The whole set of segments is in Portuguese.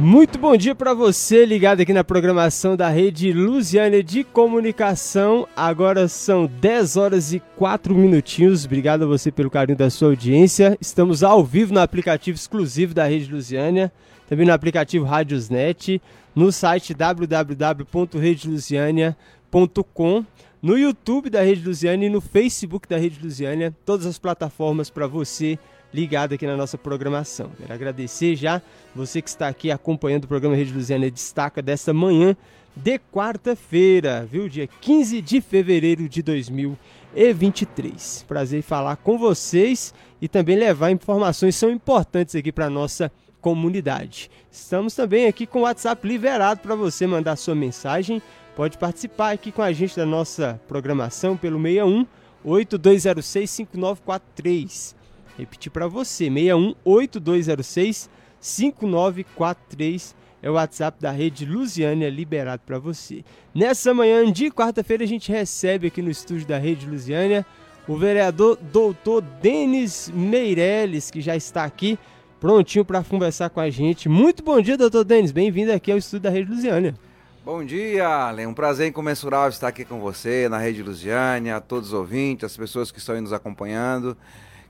Muito bom dia para você ligado aqui na programação da Rede Lusiana de Comunicação. Agora são 10 horas e 4 minutinhos. Obrigado a você pelo carinho da sua audiência. Estamos ao vivo no aplicativo exclusivo da Rede Lusiana, também no aplicativo Radiosnet, no site www.redelusiania.com, no YouTube da Rede Lusiana e no Facebook da Rede Lusiana. Todas as plataformas para você ligado aqui na nossa programação. Quero agradecer já você que está aqui acompanhando o programa Rede Luziana Destaca desta manhã de quarta-feira, viu? Dia 15 de fevereiro de 2023. Prazer em falar com vocês e também levar informações que são importantes aqui para a nossa comunidade. Estamos também aqui com o WhatsApp liberado para você mandar sua mensagem. Pode participar aqui com a gente da nossa programação pelo 61 8206 5943. Repetir para você, 61 8206 5943 é o WhatsApp da rede Lusiânia liberado para você. Nessa manhã de quarta-feira a gente recebe aqui no estúdio da rede Lusiânia o vereador doutor Denis Meirelles, que já está aqui prontinho para conversar com a gente. Muito bom dia, doutor Denis. Bem-vindo aqui ao estúdio da Rede Lusiânia. Bom dia, Allen. Um prazer incomensurável estar aqui com você na Rede Lusiânia, a todos os ouvintes, as pessoas que estão aí nos acompanhando.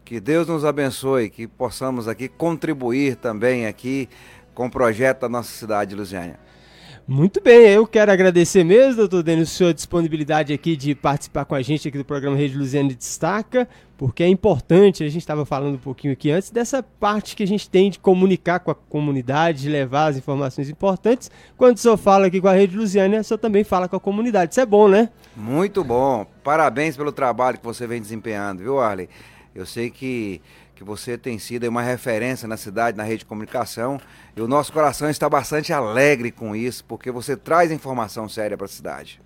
Que Deus nos abençoe, que possamos aqui contribuir também aqui com o projeto da nossa cidade, Lusiânia. Muito bem, eu quero agradecer mesmo, doutor Denis, sua disponibilidade aqui de participar com a gente aqui do programa Rede Luziana Destaca, porque é importante, a gente estava falando um pouquinho aqui antes, dessa parte que a gente tem de comunicar com a comunidade, de levar as informações importantes. Quando o senhor fala aqui com a Rede Luziana, o senhor também fala com a comunidade. Isso é bom, né? Muito bom. Parabéns pelo trabalho que você vem desempenhando, viu, Arley? Eu sei que, que você tem sido uma referência na cidade, na rede de comunicação, e o nosso coração está bastante alegre com isso, porque você traz informação séria para a cidade.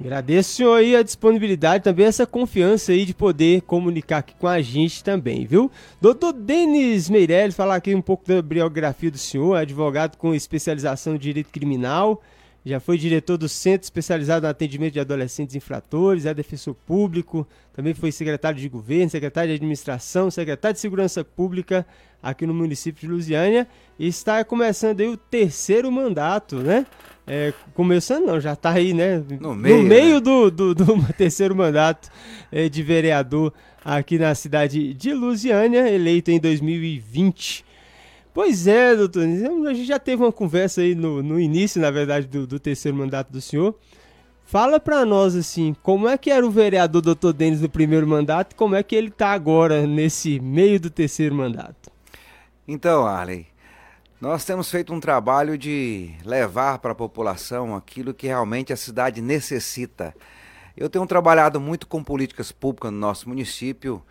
Agradeço, senhor, aí a disponibilidade, também essa confiança aí de poder comunicar aqui com a gente também, viu? Doutor Denis Meirelles, falar aqui um pouco da biografia do senhor, advogado com especialização em direito criminal, já foi diretor do Centro Especializado no Atendimento de Adolescentes Infratores, é defensor público, também foi secretário de governo, secretário de administração, secretário de segurança pública aqui no município de Lusiânia e está começando aí o terceiro mandato, né? É, começando não, já está aí, né? No meio, no meio né? do, do, do, terceiro mandato é, de vereador aqui na cidade de Lusiânia, eleito em 2020. Pois é, doutor. A gente já teve uma conversa aí no, no início, na verdade, do, do terceiro mandato do senhor. Fala para nós, assim, como é que era o vereador doutor Denis no primeiro mandato e como é que ele está agora, nesse meio do terceiro mandato? Então, Arley, nós temos feito um trabalho de levar para a população aquilo que realmente a cidade necessita. Eu tenho trabalhado muito com políticas públicas no nosso município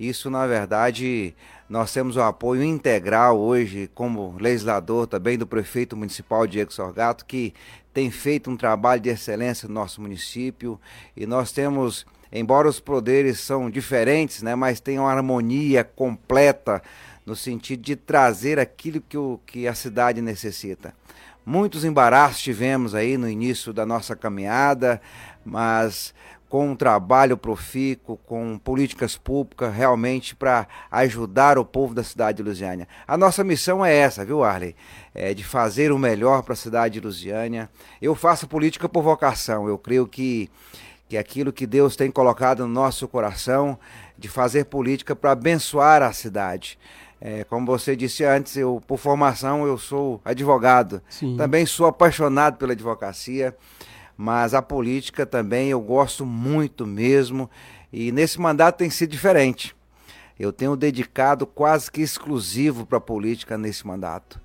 isso, na verdade, nós temos o apoio integral hoje, como legislador também do prefeito municipal Diego Sorgato, que tem feito um trabalho de excelência no nosso município. E nós temos, embora os poderes são diferentes, né, mas tem uma harmonia completa no sentido de trazer aquilo que, o, que a cidade necessita. Muitos embaraços tivemos aí no início da nossa caminhada, mas com um trabalho profícuo, com políticas públicas realmente para ajudar o povo da cidade de Lusiânia. A nossa missão é essa, viu, Arley? É de fazer o melhor para a cidade de Lusiânia. Eu faço política por vocação. Eu creio que, que aquilo que Deus tem colocado no nosso coração, de fazer política para abençoar a cidade. É, como você disse antes, eu por formação eu sou advogado. Sim. Também sou apaixonado pela advocacia mas a política também eu gosto muito mesmo e nesse mandato tem sido diferente. Eu tenho dedicado quase que exclusivo para a política nesse mandato.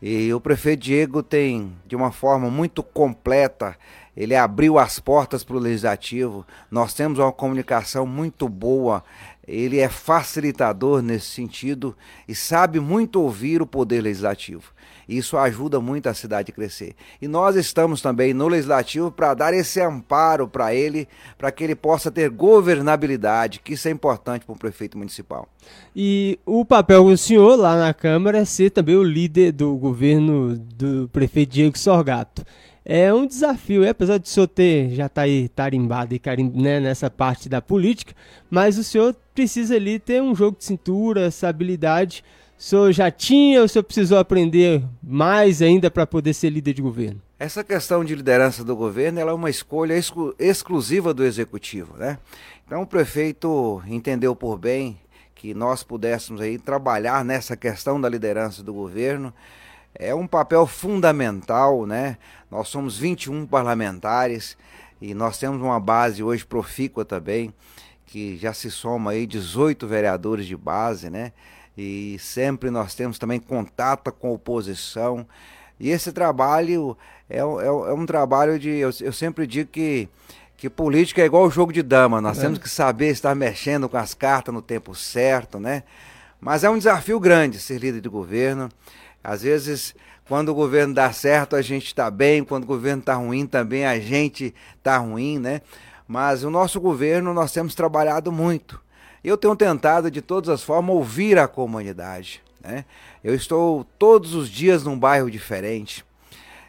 E o prefeito Diego tem, de uma forma muito completa, ele abriu as portas para o legislativo. Nós temos uma comunicação muito boa. Ele é facilitador nesse sentido e sabe muito ouvir o poder legislativo. Isso ajuda muito a cidade a crescer. E nós estamos também no legislativo para dar esse amparo para ele, para que ele possa ter governabilidade, que isso é importante para o prefeito municipal. E o papel do senhor lá na Câmara é ser também o líder do governo do prefeito Diego Sorgato é um desafio, é, apesar de o senhor ter, já tá aí tarimbado e carim, né, nessa parte da política, mas o senhor precisa ali ter um jogo de cintura, essa habilidade O senhor já tinha ou o senhor precisou aprender mais ainda para poder ser líder de governo? Essa questão de liderança do governo é uma escolha exclu exclusiva do executivo, né? Então o prefeito entendeu por bem que nós pudéssemos aí trabalhar nessa questão da liderança do governo. É um papel fundamental, né? Nós somos 21 parlamentares e nós temos uma base hoje profícua também, que já se soma aí 18 vereadores de base, né? E sempre nós temos também contato com a oposição. E esse trabalho é, é, é um trabalho de. Eu, eu, sempre digo que, que política é igual o jogo de dama. Nós é. temos que saber estar mexendo com as cartas no tempo certo, né? Mas é um desafio grande ser líder de governo. Às vezes, quando o governo dá certo, a gente está bem, quando o governo está ruim, também a gente está ruim, né? Mas o nosso governo, nós temos trabalhado muito. Eu tenho tentado, de todas as formas, ouvir a comunidade. Né? Eu estou todos os dias num bairro diferente.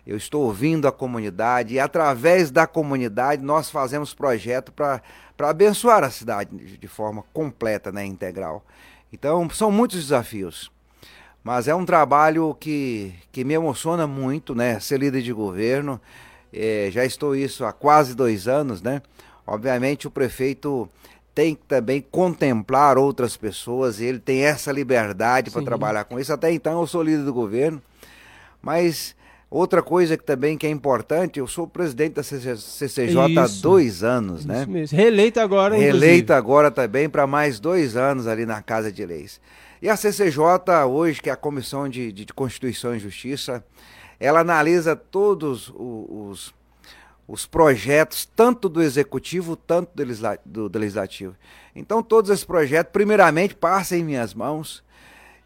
Eu estou ouvindo a comunidade e através da comunidade nós fazemos projeto para abençoar a cidade de forma completa, né, integral. Então são muitos desafios, mas é um trabalho que, que me emociona muito, né, ser líder de governo. É, já estou isso há quase dois anos, né? Obviamente o prefeito tem que também contemplar outras pessoas, ele tem essa liberdade para trabalhar com isso. Até então eu sou líder do governo, mas outra coisa que também que é importante, eu sou presidente da CCJ isso. há dois anos, isso né? Mesmo. Reeleito agora, Reeleito agora também para mais dois anos ali na Casa de Leis. E a CCJ hoje, que é a Comissão de, de Constituição e Justiça, ela analisa todos os, os projetos, tanto do executivo, tanto do, do legislativo. Então, todos esses projetos, primeiramente, passam em minhas mãos.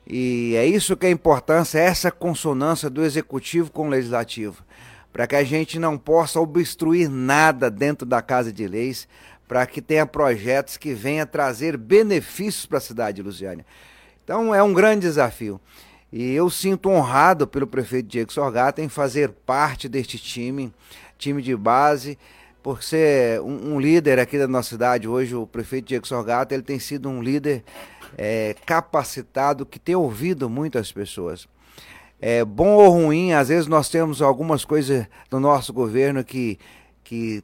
E é isso que é a importância, essa consonância do executivo com o legislativo, para que a gente não possa obstruir nada dentro da Casa de Leis, para que tenha projetos que venham trazer benefícios para a cidade de Lusiânia. Então, é um grande desafio. E eu sinto honrado pelo prefeito Diego Sorgata em fazer parte deste time time de base, por ser um, um, líder aqui da nossa cidade, hoje o prefeito Diego Sorgata, ele tem sido um líder é, capacitado que tem ouvido muitas pessoas. É, bom ou ruim, às vezes nós temos algumas coisas no nosso governo que, que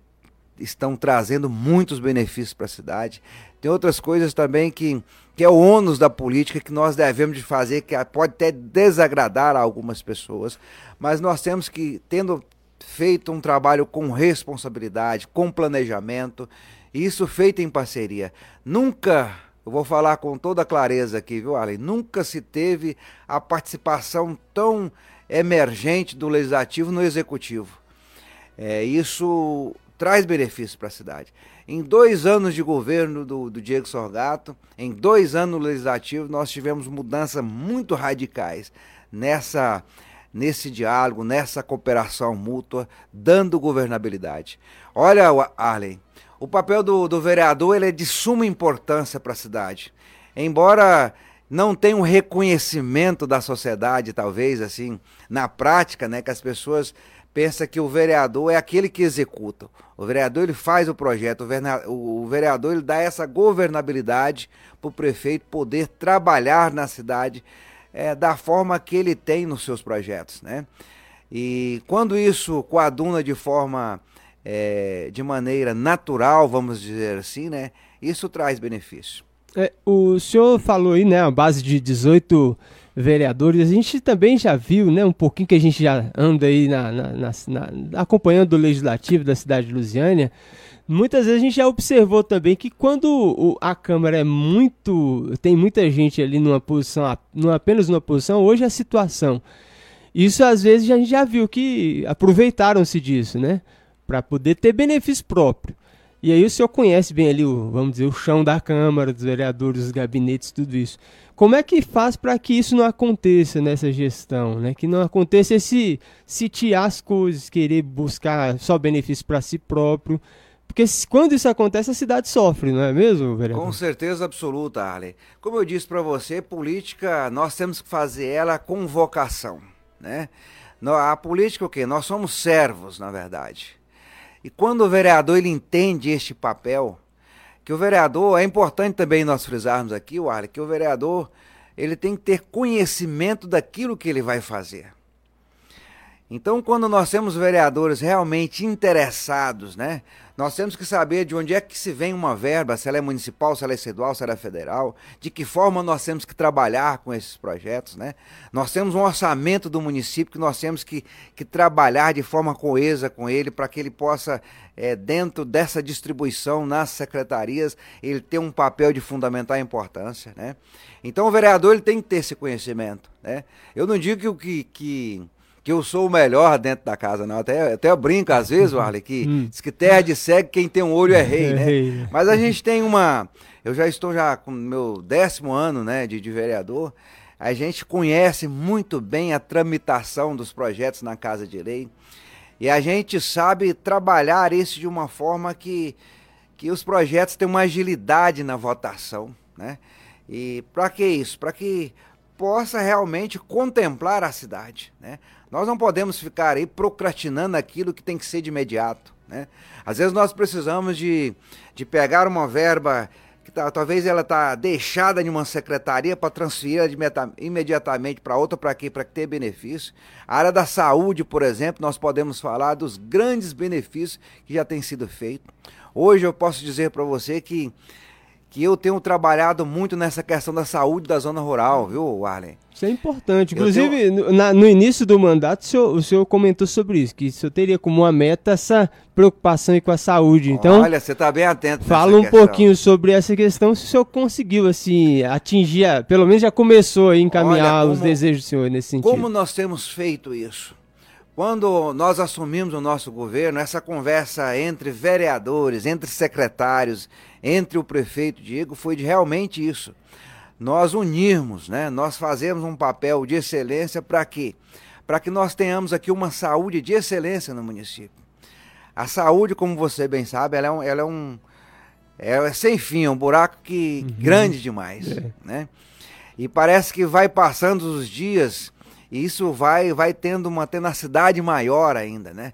estão trazendo muitos benefícios para a cidade. Tem outras coisas também que, que é o ônus da política que nós devemos de fazer, que pode até desagradar a algumas pessoas, mas nós temos que, tendo feito um trabalho com responsabilidade, com planejamento, isso feito em parceria. Nunca, eu vou falar com toda clareza aqui, viu, Arlen? Nunca se teve a participação tão emergente do legislativo no executivo. É, isso traz benefícios para a cidade. Em dois anos de governo do, do Diego Sorgato, em dois anos no legislativo, nós tivemos mudanças muito radicais nessa nesse diálogo, nessa cooperação mútua, dando governabilidade. Olha, Arlen, o papel do, do vereador ele é de suma importância para a cidade. Embora não tenha um reconhecimento da sociedade, talvez, assim, na prática, né, que as pessoas pensam que o vereador é aquele que executa. O vereador ele faz o projeto, o vereador ele dá essa governabilidade para o prefeito poder trabalhar na cidade é, da forma que ele tem nos seus projetos, né? E quando isso coaduna de forma, é, de maneira natural, vamos dizer assim, né? Isso traz benefício. É, o senhor falou aí, né, a base de 18 vereadores, a gente também já viu, né, um pouquinho que a gente já anda aí na, na, na, na acompanhando o legislativo da cidade de Lusiânia, muitas vezes a gente já observou também que quando a Câmara é muito. tem muita gente ali numa posição, não apenas numa posição, hoje é a situação. Isso às vezes a gente já viu que aproveitaram-se disso, né? Para poder ter benefício próprio. E aí o senhor conhece bem ali, o, vamos dizer, o chão da Câmara, dos vereadores, dos gabinetes, tudo isso. Como é que faz para que isso não aconteça nessa gestão, né? Que não aconteça esse sitiar as coisas, querer buscar só benefício para si próprio, porque quando isso acontece, a cidade sofre, não é mesmo, vereador? Com certeza absoluta, Arlen. Como eu disse para você, política, nós temos que fazer ela com vocação, né? A política o quê? Nós somos servos, na verdade. E quando o vereador ele entende este papel, que o vereador, é importante também nós frisarmos aqui, Arlen, que o vereador, ele tem que ter conhecimento daquilo que ele vai fazer. Então, quando nós temos vereadores realmente interessados, né, nós temos que saber de onde é que se vem uma verba, se ela é municipal, se ela é estadual, se ela é federal, de que forma nós temos que trabalhar com esses projetos, né? Nós temos um orçamento do município que nós temos que, que trabalhar de forma coesa com ele para que ele possa, é, dentro dessa distribuição nas secretarias, ele ter um papel de fundamental importância, né? Então o vereador ele tem que ter esse conhecimento, né? Eu não digo que, que que eu sou o melhor dentro da casa, não. Até, até eu brinco às vezes, Arley, que hum. diz que terra de cego, quem tem um olho é rei, né? né? Mas a gente tem uma. Eu já estou já com meu décimo ano né, de, de vereador. A gente conhece muito bem a tramitação dos projetos na Casa de Lei. E a gente sabe trabalhar isso de uma forma que, que os projetos tenham uma agilidade na votação. Né? E para que isso? Para que possa realmente contemplar a cidade. Né? Nós não podemos ficar aí procrastinando aquilo que tem que ser de imediato. Né? Às vezes nós precisamos de, de pegar uma verba que tá, talvez ela está deixada em uma secretaria para transferir imediatamente para outra para quê? Para ter benefício. A área da saúde, por exemplo, nós podemos falar dos grandes benefícios que já têm sido feitos. Hoje eu posso dizer para você que que eu tenho trabalhado muito nessa questão da saúde da zona rural, viu, Arlen? Isso é importante. Inclusive, tenho... no, no, início do mandato, o senhor, o senhor, comentou sobre isso, que o senhor teria como uma meta essa preocupação com a saúde. Então, Olha, você está bem atento. Fala um questão. pouquinho sobre essa questão, se o senhor conseguiu, assim, atingir, pelo menos já começou a encaminhar Olha, como, os desejos do senhor nesse sentido. Como nós temos feito isso? Quando nós assumimos o nosso governo, essa conversa entre vereadores, entre secretários, entre o prefeito Diego foi de realmente isso. Nós unirmos, né? nós fazemos um papel de excelência para quê? Para que nós tenhamos aqui uma saúde de excelência no município. A saúde, como você bem sabe, ela é um, ela é um é sem fim, é um buraco que uhum. grande demais, é. né? E parece que vai passando os dias e isso vai vai tendo uma tenacidade maior ainda, né?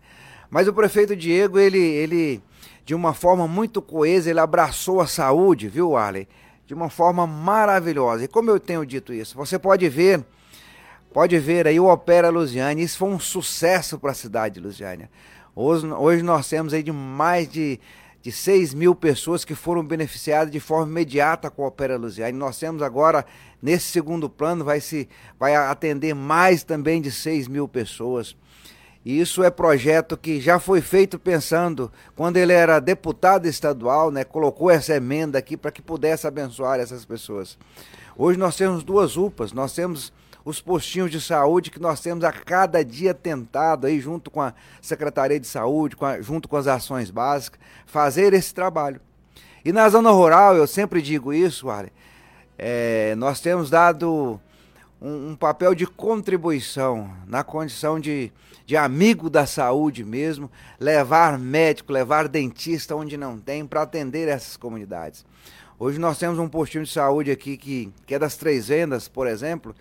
Mas o prefeito Diego, ele, ele de uma forma muito coesa, ele abraçou a saúde, viu, Arley? De uma forma maravilhosa. E como eu tenho dito isso, você pode ver, pode ver aí o Opera Lusiane, isso foi um sucesso para a cidade de Lusiânia. Hoje, hoje nós temos aí de mais de, de 6 mil pessoas que foram beneficiadas de forma imediata com a Opera Lusiane. Nós temos agora Nesse segundo plano vai se vai atender mais também de 6 mil pessoas. E isso é projeto que já foi feito pensando quando ele era deputado estadual, né, colocou essa emenda aqui para que pudesse abençoar essas pessoas. Hoje nós temos duas UPAs, nós temos os postinhos de saúde que nós temos a cada dia tentado aí junto com a Secretaria de Saúde, com a, junto com as ações básicas, fazer esse trabalho. E na zona rural, eu sempre digo isso, Arlen, é, nós temos dado um, um, papel de contribuição na condição de, de amigo da saúde mesmo, levar médico, levar dentista onde não tem para atender essas comunidades. Hoje nós temos um postinho de saúde aqui que, que é das Três Vendas, por exemplo,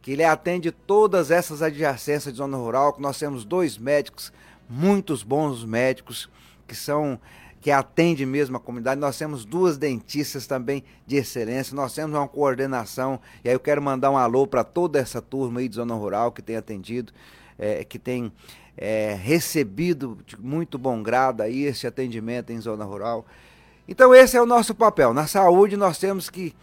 que ele atende todas essas adjacências de zona rural, que nós temos dois médicos, muitos bons médicos, que são que atende mesmo a comunidade. Nós temos duas dentistas também de excelência, nós temos uma coordenação, e aí eu quero mandar um alô para toda essa turma aí de Zona Rural que tem atendido, é, que tem é, recebido de muito bom grado aí esse atendimento em Zona Rural. Então esse é o nosso papel. Na saúde nós temos que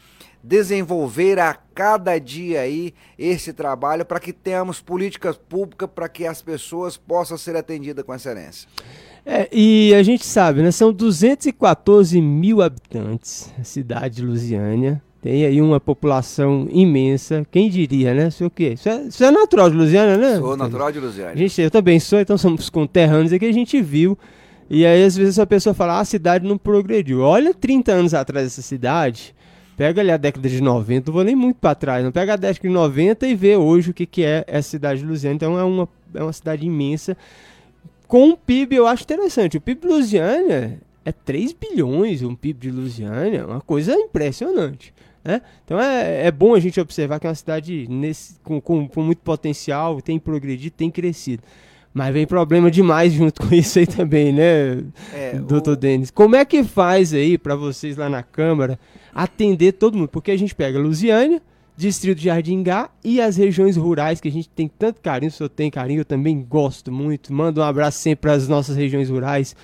desenvolver a cada dia aí esse trabalho para que tenhamos políticas públicas para que as pessoas possam ser atendidas com excelência. É, e a gente sabe, né? São 214 mil habitantes, a cidade de Lusiânia. Tem aí uma população imensa. Quem diria, né? Isso é o quê? Isso é, isso é natural de Lusiânia, né? Sou natural de Lusiânia. Gente, eu também sou, então somos conterrâneos aqui, a gente viu. E aí, às vezes, a pessoa fala, ah, a cidade não progrediu. Olha 30 anos atrás essa cidade. Pega ali a década de 90, não vou nem muito para trás, não. Pega a década de 90 e vê hoje o que, que é essa cidade de Lusiânia. Então é uma, é uma cidade imensa com um PIB eu acho interessante. O PIB de Lusiânia é 3 bilhões, um PIB de Lusiânia, é uma coisa impressionante. Né? Então é, é bom a gente observar que é uma cidade nesse, com, com, com muito potencial, tem progredido, tem crescido. Mas vem problema demais junto com isso aí também, né, é, doutor o... Denis? Como é que faz aí para vocês lá na Câmara atender todo mundo? Porque a gente pega Lusiânia, Distrito de Jardingá e as regiões rurais que a gente tem tanto carinho, o senhor tem carinho, eu também gosto muito. Mando um abraço sempre para as nossas regiões rurais,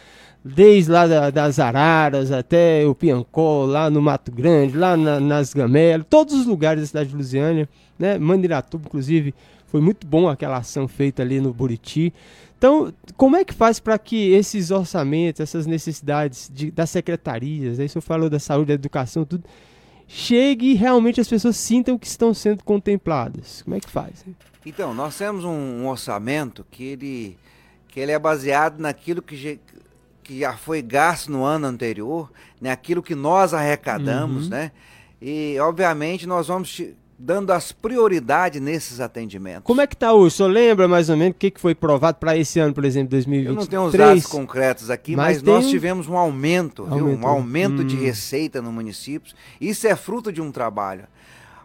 desde lá da, das Araras até o Piancó, lá no Mato Grande, lá na, nas Gamelas, todos os lugares da cidade de Lusiânia, né? Mandiratuba, inclusive, foi muito bom aquela ação feita ali no Buriti. Então, como é que faz para que esses orçamentos, essas necessidades de, das secretarias, aí o senhor falou da saúde, da educação, tudo, chegue e realmente as pessoas sintam que estão sendo contempladas? Como é que faz? Então, nós temos um, um orçamento que ele, que ele é baseado naquilo que, que já foi gasto no ano anterior, naquilo né, que nós arrecadamos, uhum. né? E, obviamente, nós vamos dando as prioridades nesses atendimentos. Como é que está hoje? O senhor lembra mais ou menos o que, que foi provado para esse ano, por exemplo, 2023? Eu não tenho os dados concretos aqui, mas, mas nós tivemos um aumento, viu? um aumento hum. de receita no município. Isso é fruto de um trabalho.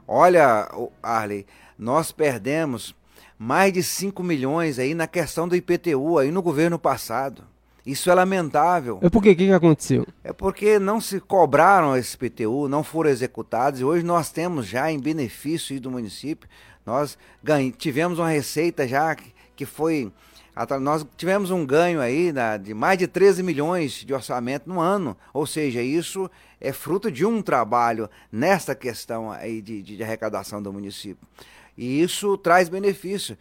Olha, Arley, nós perdemos mais de 5 milhões aí na questão do IPTU aí no governo passado. Isso é lamentável. É porque o que, que aconteceu? É porque não se cobraram esse PTU, não foram executados, e hoje nós temos já em benefício do município, nós ganha, tivemos uma receita já que, que foi. Nós tivemos um ganho aí na, de mais de 13 milhões de orçamento no ano. Ou seja, isso é fruto de um trabalho nesta questão aí de, de arrecadação do município. E isso traz benefício.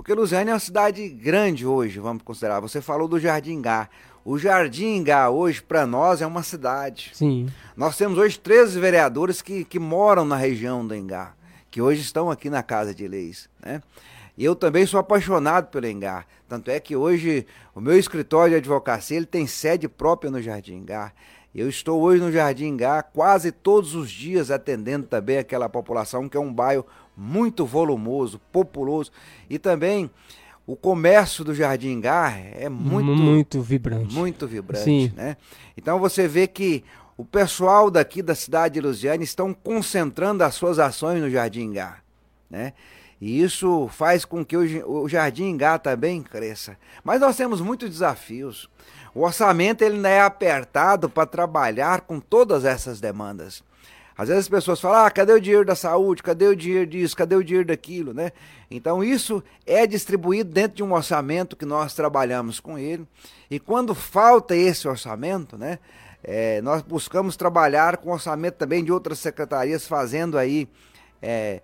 Porque Lusiânia é uma cidade grande hoje, vamos considerar. Você falou do Jardim Gá. O Jardim Gá hoje, para nós, é uma cidade. Sim. Nós temos hoje 13 vereadores que, que moram na região do Engá, que hoje estão aqui na Casa de Leis. Né? E eu também sou apaixonado pelo Engar. Tanto é que hoje o meu escritório de advocacia ele tem sede própria no Jardim Engar. Eu estou hoje no Jardim Gá quase todos os dias atendendo também aquela população que é um bairro muito volumoso, populoso e também o comércio do Jardim Gá é muito muito vibrante. Muito vibrante, Sim. né? Então você vê que o pessoal daqui da cidade de Lusiane estão concentrando as suas ações no Jardim Gá, né? E isso faz com que o, Jardim Gá também cresça. Mas nós temos muitos desafios. O orçamento ele não é apertado para trabalhar com todas essas demandas. Às vezes as pessoas falam: ah, cadê o dinheiro da saúde? Cadê o dinheiro disso? Cadê o dinheiro daquilo? Né? Então isso é distribuído dentro de um orçamento que nós trabalhamos com ele. E quando falta esse orçamento, né, é, nós buscamos trabalhar com orçamento também de outras secretarias, fazendo aí é,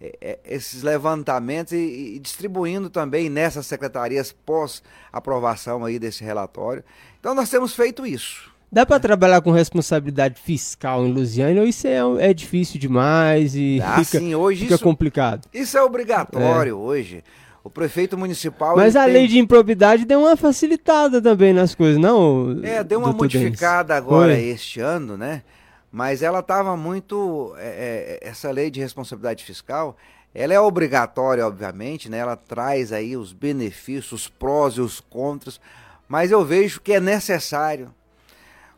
é, esses levantamentos e, e, distribuindo também nessas secretarias pós aprovação aí desse relatório. Então nós temos feito isso. Dá para trabalhar com responsabilidade fiscal em Lusiana ou isso é, é difícil demais e ah, fica, sim, hoje fica isso, complicado? Isso é obrigatório é. hoje. O prefeito municipal. Mas a tem... lei de improbidade deu uma facilitada também nas coisas, não? É, deu uma modificada agora Oi. este ano, né? Mas ela estava muito. É, é, essa lei de responsabilidade fiscal, ela é obrigatória, obviamente, né? Ela traz aí os benefícios, os prós e os contras, mas eu vejo que é necessário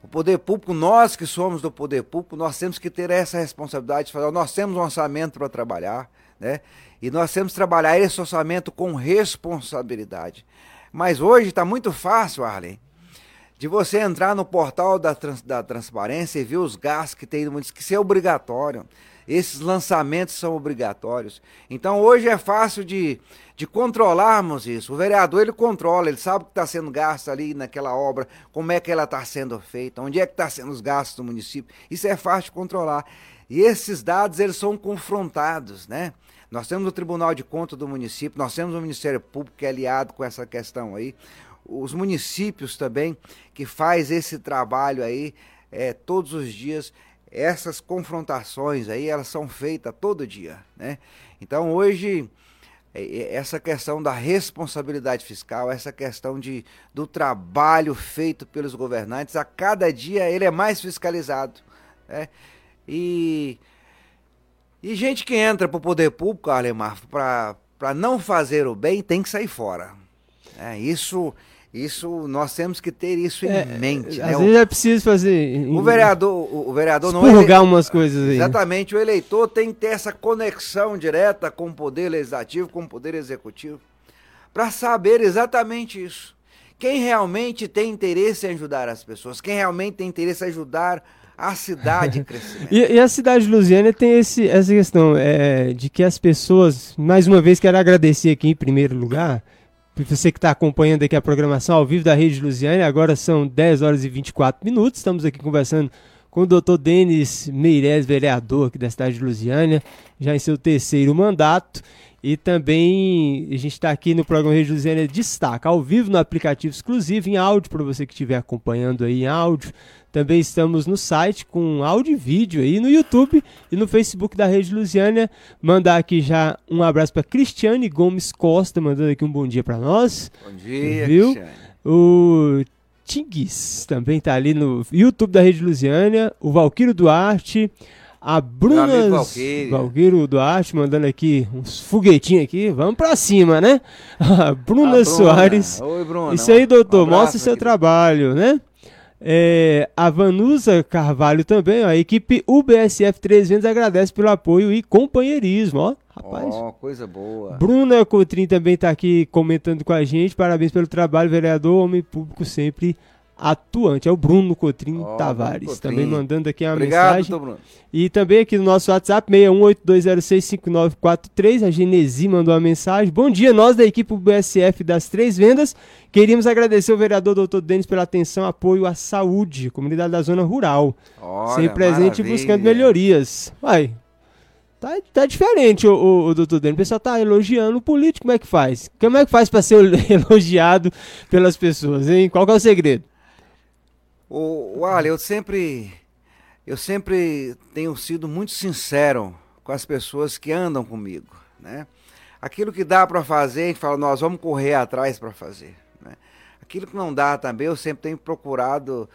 o poder público, nós que somos do poder público, nós temos que ter essa responsabilidade de fazer, nós temos um orçamento para trabalhar, né? E nós temos que trabalhar esse orçamento com responsabilidade. Mas hoje está muito fácil, Arlen, de você entrar no portal da, trans, da transparência e ver os gastos que tem município, que isso é obrigatório. Esses lançamentos são obrigatórios. Então hoje é fácil de, de controlarmos isso. O vereador ele controla, ele sabe o que está sendo gasto ali naquela obra, como é que ela está sendo feita, onde é que está sendo os gastos do município. Isso é fácil de controlar. E esses dados eles são confrontados, né? Nós temos o Tribunal de Contas do município, nós temos o Ministério Público que é aliado com essa questão aí, os municípios também que faz esse trabalho aí é, todos os dias essas confrontações aí, elas são feitas todo dia, né? Então hoje é, é, essa questão da responsabilidade fiscal, essa questão de, do trabalho feito pelos governantes, a cada dia ele é mais fiscalizado. Né? E, e gente que entra para o poder público, Alemar, para não fazer o bem, tem que sair fora. É, isso isso nós temos que ter isso é, em mente. Às né? vezes é preciso fazer. O vereador, o, o vereador não ele... umas coisas aí. Exatamente, o eleitor tem que ter essa conexão direta com o poder legislativo, com o poder executivo, para saber exatamente isso. Quem realmente tem interesse em ajudar as pessoas, quem realmente tem interesse em ajudar a cidade crescimento. E, e, a cidade de Lusiânia tem esse, essa questão é, de que as pessoas, mais uma vez, quero agradecer aqui em primeiro lugar, você que está acompanhando aqui a programação ao vivo da Rede Lusiânia, agora são 10 horas e 24 minutos, estamos aqui conversando com o doutor Denis Meirelles, vereador aqui da cidade de Lusiânia, já em seu terceiro mandato. E também a gente está aqui no programa Rede Lusiana Destaca, ao vivo no aplicativo exclusivo, em áudio, para você que estiver acompanhando aí em áudio. Também estamos no site com áudio e vídeo aí no YouTube e no Facebook da Rede Lusiana. Mandar aqui já um abraço para Cristiane Gomes Costa, mandando aqui um bom dia para nós. Bom dia, viu? Cristiane. O Tinguis também está ali no YouTube da Rede Lusiana. O Valquírio Duarte. A Bruna Valgueiro Duarte mandando aqui uns foguetinhos aqui. Vamos pra cima, né? A Bruna, a Bruna. Soares. Oi, Bruna. Isso aí, doutor. Um Mostre seu trabalho, né? É, a Vanusa Carvalho também, ó, a equipe UBSF 3 Vendas agradece pelo apoio e companheirismo, ó. Rapaz. Oh, coisa boa. Bruna Cotrim também está aqui comentando com a gente. Parabéns pelo trabalho, vereador, homem público sempre atuante. É o Bruno Cotrim oh, Tavares. Cotrim. Também mandando aqui uma Obrigado, mensagem. Bruno. E também aqui no nosso WhatsApp, 61820659943, a Genesi mandou uma mensagem. Bom dia, nós da equipe BSF das Três Vendas. Queríamos agradecer ao vereador doutor Denis pela atenção, apoio à saúde, comunidade da zona rural. Olha, Sempre presente e buscando melhorias. Vai, Tá, tá diferente o, o, o doutor Denis. O pessoal tá elogiando o político, como é que faz? Como é que faz para ser elogiado pelas pessoas, hein? Qual é o segredo? O, olha, eu sempre, eu sempre tenho sido muito sincero com as pessoas que andam comigo, né? Aquilo que dá para fazer, a gente fala, nós vamos correr atrás para fazer. Né? Aquilo que não dá também, eu sempre tenho procurado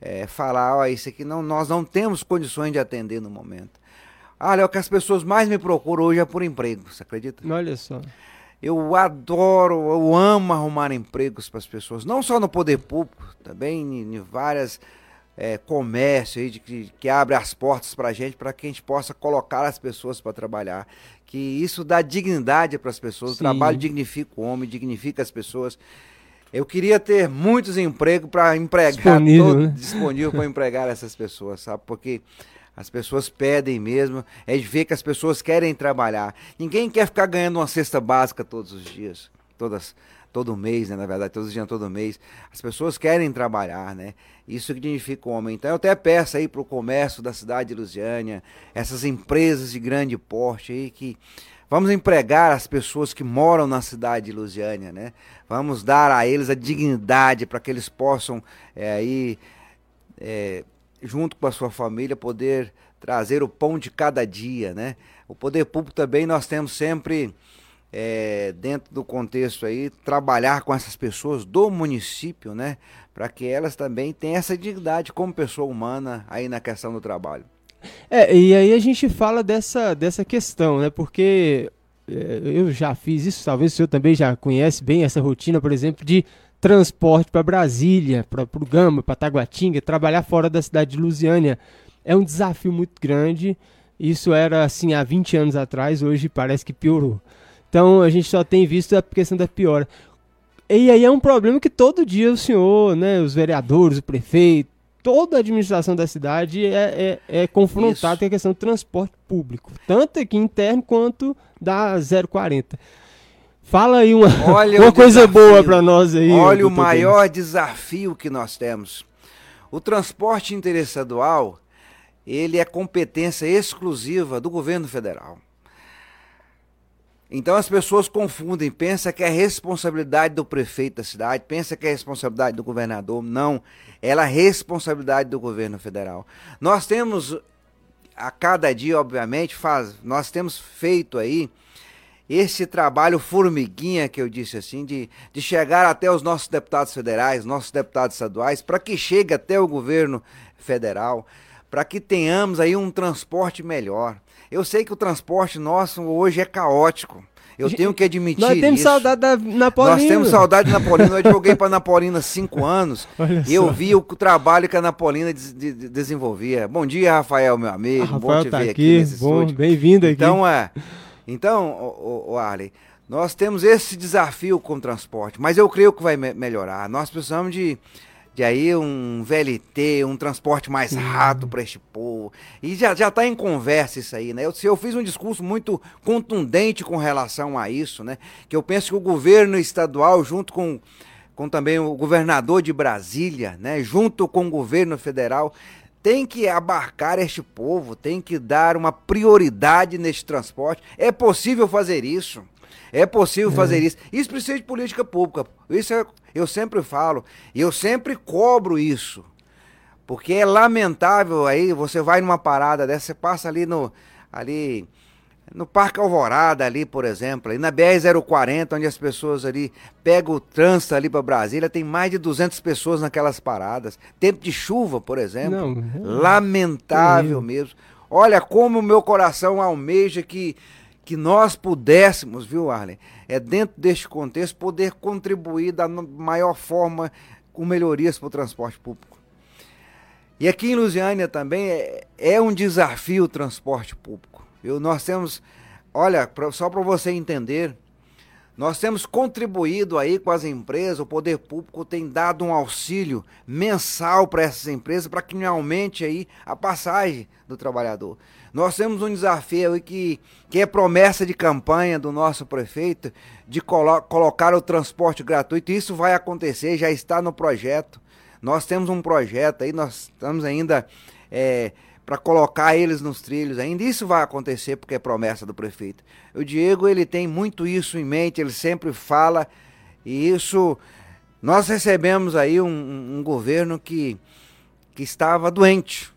é, falar, ó, isso aqui não, nós não temos condições de atender no momento. Olha, o que as pessoas mais me procuram hoje é por emprego, você acredita? Olha só. Eu adoro, eu amo arrumar empregos para as pessoas, não só no poder público, também em, em várias é, comércios aí de, que, que abre as portas para a gente, para que a gente possa colocar as pessoas para trabalhar. Que isso dá dignidade para as pessoas, Sim. o trabalho dignifica o homem, dignifica as pessoas. Eu queria ter muitos empregos para empregar, disponível, todo, né? disponível para empregar essas pessoas, sabe? Porque as pessoas pedem mesmo, é de ver que as pessoas querem trabalhar. Ninguém quer ficar ganhando uma cesta básica todos os dias, todas, todo mês, né? Na verdade, todos os dias, todo mês. As pessoas querem trabalhar, né? Isso significa o homem. Então eu até peço aí para o comércio da cidade de Lusiânia, essas empresas de grande porte aí que vamos empregar as pessoas que moram na cidade de Lusiânia, né? Vamos dar a eles a dignidade para que eles possam é, aí é, junto com a sua família, poder trazer o pão de cada dia, né? O poder público também nós temos sempre, é, dentro do contexto aí, trabalhar com essas pessoas do município, né? Para que elas também tenham essa dignidade como pessoa humana aí na questão do trabalho. É, e aí a gente fala dessa, dessa questão, né? Porque é, eu já fiz isso, talvez o senhor também já conhece bem essa rotina, por exemplo, de transporte para Brasília, para o Gama, para Taguatinga, trabalhar fora da cidade de Lusiânia é um desafio muito grande. Isso era assim há 20 anos atrás, hoje parece que piorou. Então a gente só tem visto a questão da piora. E aí é um problema que todo dia o senhor, né, os vereadores, o prefeito, toda a administração da cidade é, é, é confrontado com a questão do transporte público, tanto aqui interno quanto da 040. Fala aí uma, uma coisa boa para nós aí. Olha o maior Denis. desafio que nós temos. O transporte interestadual, ele é competência exclusiva do governo federal. Então as pessoas confundem, pensa que é responsabilidade do prefeito da cidade, pensa que é responsabilidade do governador. Não, ela é responsabilidade do governo federal. Nós temos a cada dia, obviamente, faz, nós temos feito aí esse trabalho formiguinha que eu disse assim, de, de chegar até os nossos deputados federais, nossos deputados estaduais, para que chegue até o governo federal, para que tenhamos aí um transporte melhor. Eu sei que o transporte nosso hoje é caótico. Eu tenho que admitir Nós temos isso. saudade da Napolina. Nós temos saudade da Napolina. Eu advoguei para a Napolina cinco anos. e eu vi o trabalho que a Napolina de, de, de desenvolvia. Bom dia, Rafael, meu amigo. Ah, bom te tá ver aqui, aqui bom, Bem-vindo aqui. Então, é... Então, o, o, Arley, nós temos esse desafio com o transporte, mas eu creio que vai me melhorar. Nós precisamos de, de aí um VLT, um transporte mais rápido para este povo. E já já está em conversa isso aí, né? Eu, eu fiz um discurso muito contundente com relação a isso, né? Que eu penso que o governo estadual, junto com, com também o governador de Brasília, né? Junto com o governo federal, tem que abarcar este povo, tem que dar uma prioridade neste transporte. É possível fazer isso. É possível é. fazer isso. Isso precisa de política pública. Isso é, eu sempre falo. E eu sempre cobro isso. Porque é lamentável aí, você vai numa parada dessa, você passa ali no. ali no Parque Alvorada ali, por exemplo, ali na BR-040, onde as pessoas ali pegam o trânsito ali para Brasília, tem mais de 200 pessoas naquelas paradas. Tempo de chuva, por exemplo, Não, é... lamentável é. mesmo. Olha como o meu coração almeja que que nós pudéssemos, viu, Arlen, é dentro deste contexto poder contribuir da maior forma com melhorias para o transporte público. E aqui em Lusiânia também é, é um desafio o transporte público. Nós temos, olha, pra, só para você entender, nós temos contribuído aí com as empresas, o poder público tem dado um auxílio mensal para essas empresas para que aumente aí a passagem do trabalhador. Nós temos um desafio aí que, que é promessa de campanha do nosso prefeito de colo colocar o transporte gratuito. Isso vai acontecer, já está no projeto. Nós temos um projeto aí, nós estamos ainda é, para colocar eles nos trilhos ainda. Isso vai acontecer porque é promessa do prefeito. O Diego ele tem muito isso em mente, ele sempre fala e isso nós recebemos aí um, um governo que, que estava doente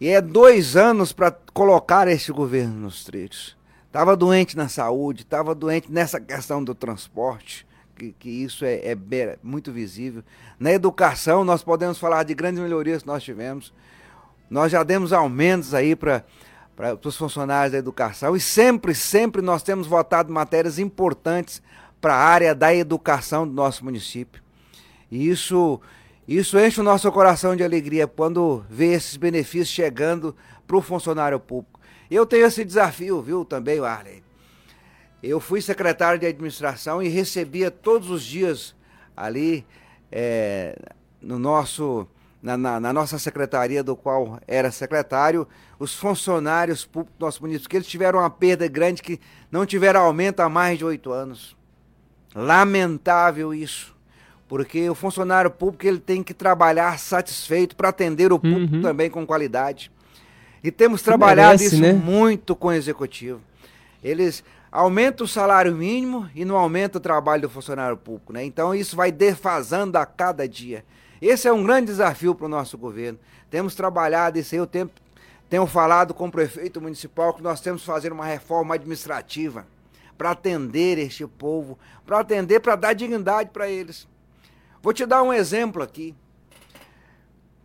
e é dois anos para colocar esse governo nos trilhos. Estava doente na saúde, estava doente nessa questão do transporte, que, que isso é, é, muito visível. Na educação, nós podemos falar de grandes melhorias que nós tivemos. Nós já demos aumentos aí para para os funcionários da educação e sempre, sempre nós temos votado matérias importantes para a área da educação do nosso município. E isso isso enche o nosso coração de alegria quando vê esses benefícios chegando para o funcionário público. Eu tenho esse desafio, viu, também, Arley. Eu fui secretário de administração e recebia todos os dias ali é, no nosso, na, na, na, nossa secretaria, do qual era secretário, os funcionários públicos do nosso município, que eles tiveram uma perda grande, que não tiveram aumento há mais de oito anos. Lamentável isso porque o funcionário público ele tem que trabalhar satisfeito para atender o público uhum. também com qualidade. E temos trabalhado merece, isso né? muito com o executivo. Eles aumentam o salário mínimo e não aumentam o trabalho do funcionário público, né? Então isso vai defasando a cada dia. Esse é um grande desafio para o nosso governo. Temos trabalhado isso aí o tempo tenho falado com o prefeito municipal que nós temos que fazer uma reforma administrativa para atender este povo, para atender, para dar dignidade para eles. Vou te dar um exemplo aqui.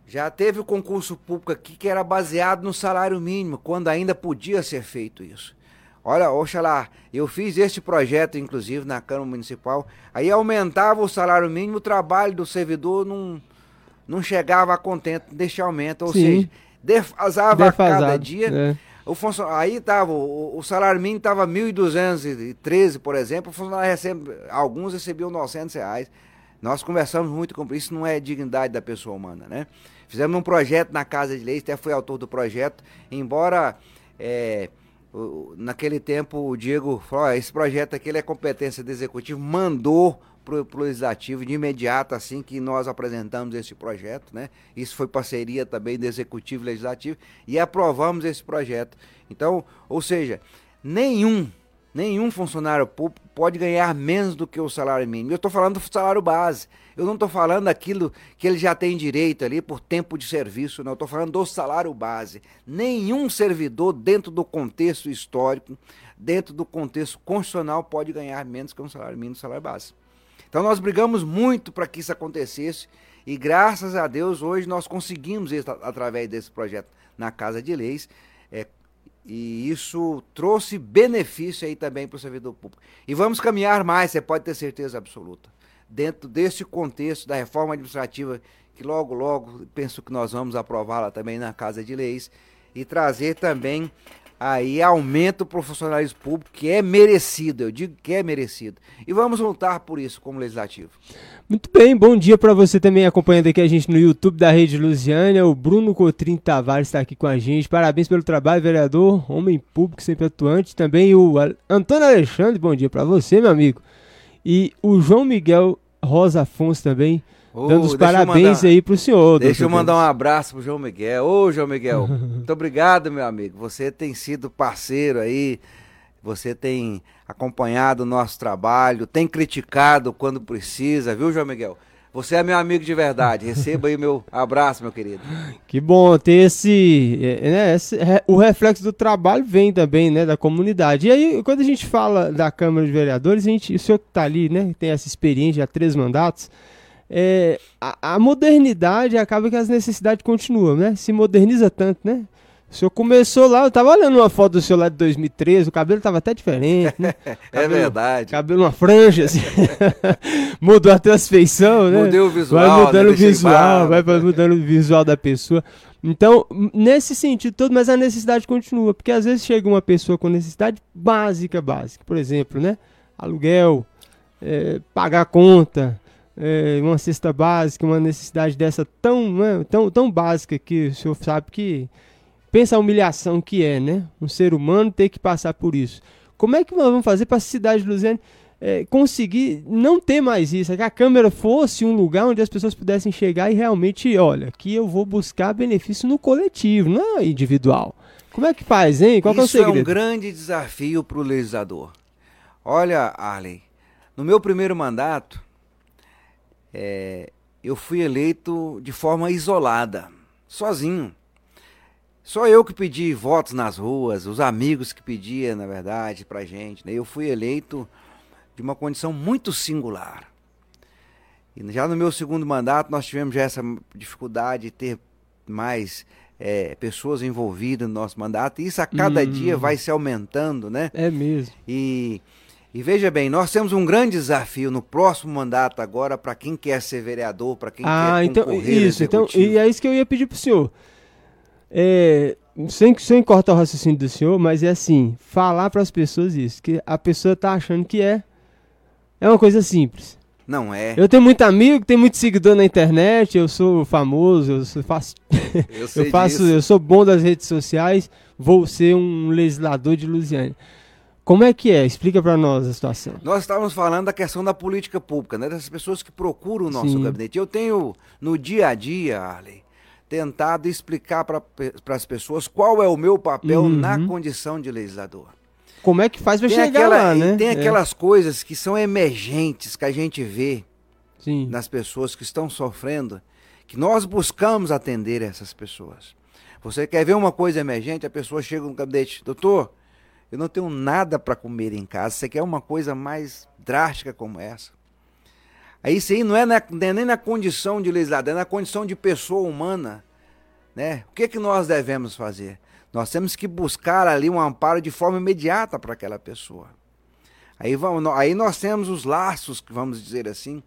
Já teve o concurso público aqui que era baseado no salário mínimo, quando ainda podia ser feito isso. Olha, oxalá, eu fiz este projeto, inclusive, na Câmara Municipal. Aí aumentava o salário mínimo, o trabalho do servidor não, não chegava a contento deste aumento. Ou Sim. seja, defasava Defasado, cada dia. É. O aí tava, o, o salário mínimo estava 1.213, por exemplo. O funcionário recebe, alguns recebiam 900 reais. Nós conversamos muito com isso, não é dignidade da pessoa humana, né? Fizemos um projeto na Casa de Leis, até fui autor do projeto, embora é, naquele tempo o Diego falou, esse projeto aqui é competência do executivo, mandou para o legislativo de imediato, assim que nós apresentamos esse projeto, né? Isso foi parceria também do executivo e legislativo e aprovamos esse projeto. Então, ou seja, nenhum Nenhum funcionário público pode ganhar menos do que o salário mínimo. Eu estou falando do salário base. Eu não estou falando daquilo que ele já tem direito ali por tempo de serviço, não. Estou falando do salário base. Nenhum servidor, dentro do contexto histórico, dentro do contexto constitucional, pode ganhar menos que um salário mínimo, salário base. Então nós brigamos muito para que isso acontecesse e graças a Deus hoje nós conseguimos isso através desse projeto na Casa de Leis. É, e isso trouxe benefício aí também para o servidor público. E vamos caminhar mais, você pode ter certeza absoluta. Dentro desse contexto da reforma administrativa, que logo, logo penso que nós vamos aprová-la também na Casa de Leis, e trazer também aí aumenta o profissionalismo público, que é merecido, eu digo que é merecido. E vamos lutar por isso como legislativo. Muito bem, bom dia para você também acompanhando aqui a gente no YouTube da Rede Lusiânia. O Bruno Cotrim Tavares está aqui com a gente. Parabéns pelo trabalho, vereador, homem público sempre atuante. Também o Antônio Alexandre, bom dia para você, meu amigo. E o João Miguel Rosa Afonso também. Oh, dando os parabéns mandar, aí pro senhor. Deixa eu mandar um abraço pro João Miguel. Ô, João Miguel, muito obrigado, meu amigo. Você tem sido parceiro aí, você tem acompanhado o nosso trabalho, tem criticado quando precisa, viu, João Miguel? Você é meu amigo de verdade. Receba aí meu abraço, meu querido. Que bom ter esse, é, né, esse, o reflexo do trabalho vem também, né, da comunidade. E aí, quando a gente fala da Câmara de Vereadores, a gente, o senhor que está ali, né, tem essa experiência há três mandatos, é, a, a, modernidade acaba que as necessidades continuam, né? Se moderniza tanto, né? O senhor começou lá, eu tava olhando uma foto do senhor lá de 2013, o cabelo tava até diferente, né? É cabelo, é verdade. Cabelo uma franja, assim. Mudou a transfeição, né? Mudou o visual. Vai mudando né? o visual, vai mudando o visual da pessoa. Então, nesse sentido todo, mas a necessidade continua, porque às vezes chega uma pessoa com necessidade básica, básica. Por exemplo, né? Aluguel, é, pagar conta, é, uma cesta básica, uma necessidade dessa tão, né, tão, tão básica que o senhor sabe que pensa a humilhação que é, né? Um ser humano ter que passar por isso. Como é que nós vamos fazer para a cidade de Luziane é, conseguir não ter mais isso? É que a câmera fosse um lugar onde as pessoas pudessem chegar e realmente, olha, aqui eu vou buscar benefício no coletivo, não é individual. Como é que faz, hein? Qual isso é o segredo? é um grande desafio para o legislador. Olha, Arley, no meu primeiro mandato, é, eu fui eleito de forma isolada, sozinho. Só eu que pedi votos nas ruas, os amigos que pediam, na verdade, pra gente. Né? Eu fui eleito de uma condição muito singular. E já no meu segundo mandato nós tivemos já essa dificuldade de ter mais é, pessoas envolvidas no nosso mandato. E isso a cada hum. dia vai se aumentando, né? É mesmo. E e veja bem, nós temos um grande desafio no próximo mandato agora para quem quer ser vereador, para quem ah, quer então, isso, então e é isso que eu ia pedir para o senhor. É, sem, sem cortar o raciocínio do senhor, mas é assim, falar para as pessoas isso, que a pessoa está achando que é é uma coisa simples. Não é. Eu tenho muito amigo, tenho muito seguidor na internet, eu sou famoso, eu sou, faço eu, eu faço, disso. eu sou bom das redes sociais, vou ser um legislador de Lusiane. Como é que é? Explica para nós a situação. Nós estávamos falando da questão da política pública, né? Das pessoas que procuram o nosso Sim. gabinete. Eu tenho, no dia a dia, Arley, tentado explicar para as pessoas qual é o meu papel uhum. na condição de legislador. Como é que faz para chegar aquela, lá, né? Tem é. aquelas é. coisas que são emergentes, que a gente vê Sim. nas pessoas que estão sofrendo, que nós buscamos atender essas pessoas. Você quer ver uma coisa emergente, a pessoa chega no gabinete, doutor, eu não tenho nada para comer em casa. Você quer uma coisa mais drástica como essa? Aí isso aí não é, na, não é nem na condição de legislador, é na condição de pessoa humana. Né? O que, que nós devemos fazer? Nós temos que buscar ali um amparo de forma imediata para aquela pessoa. Aí, vamos, aí nós temos os laços, vamos dizer assim,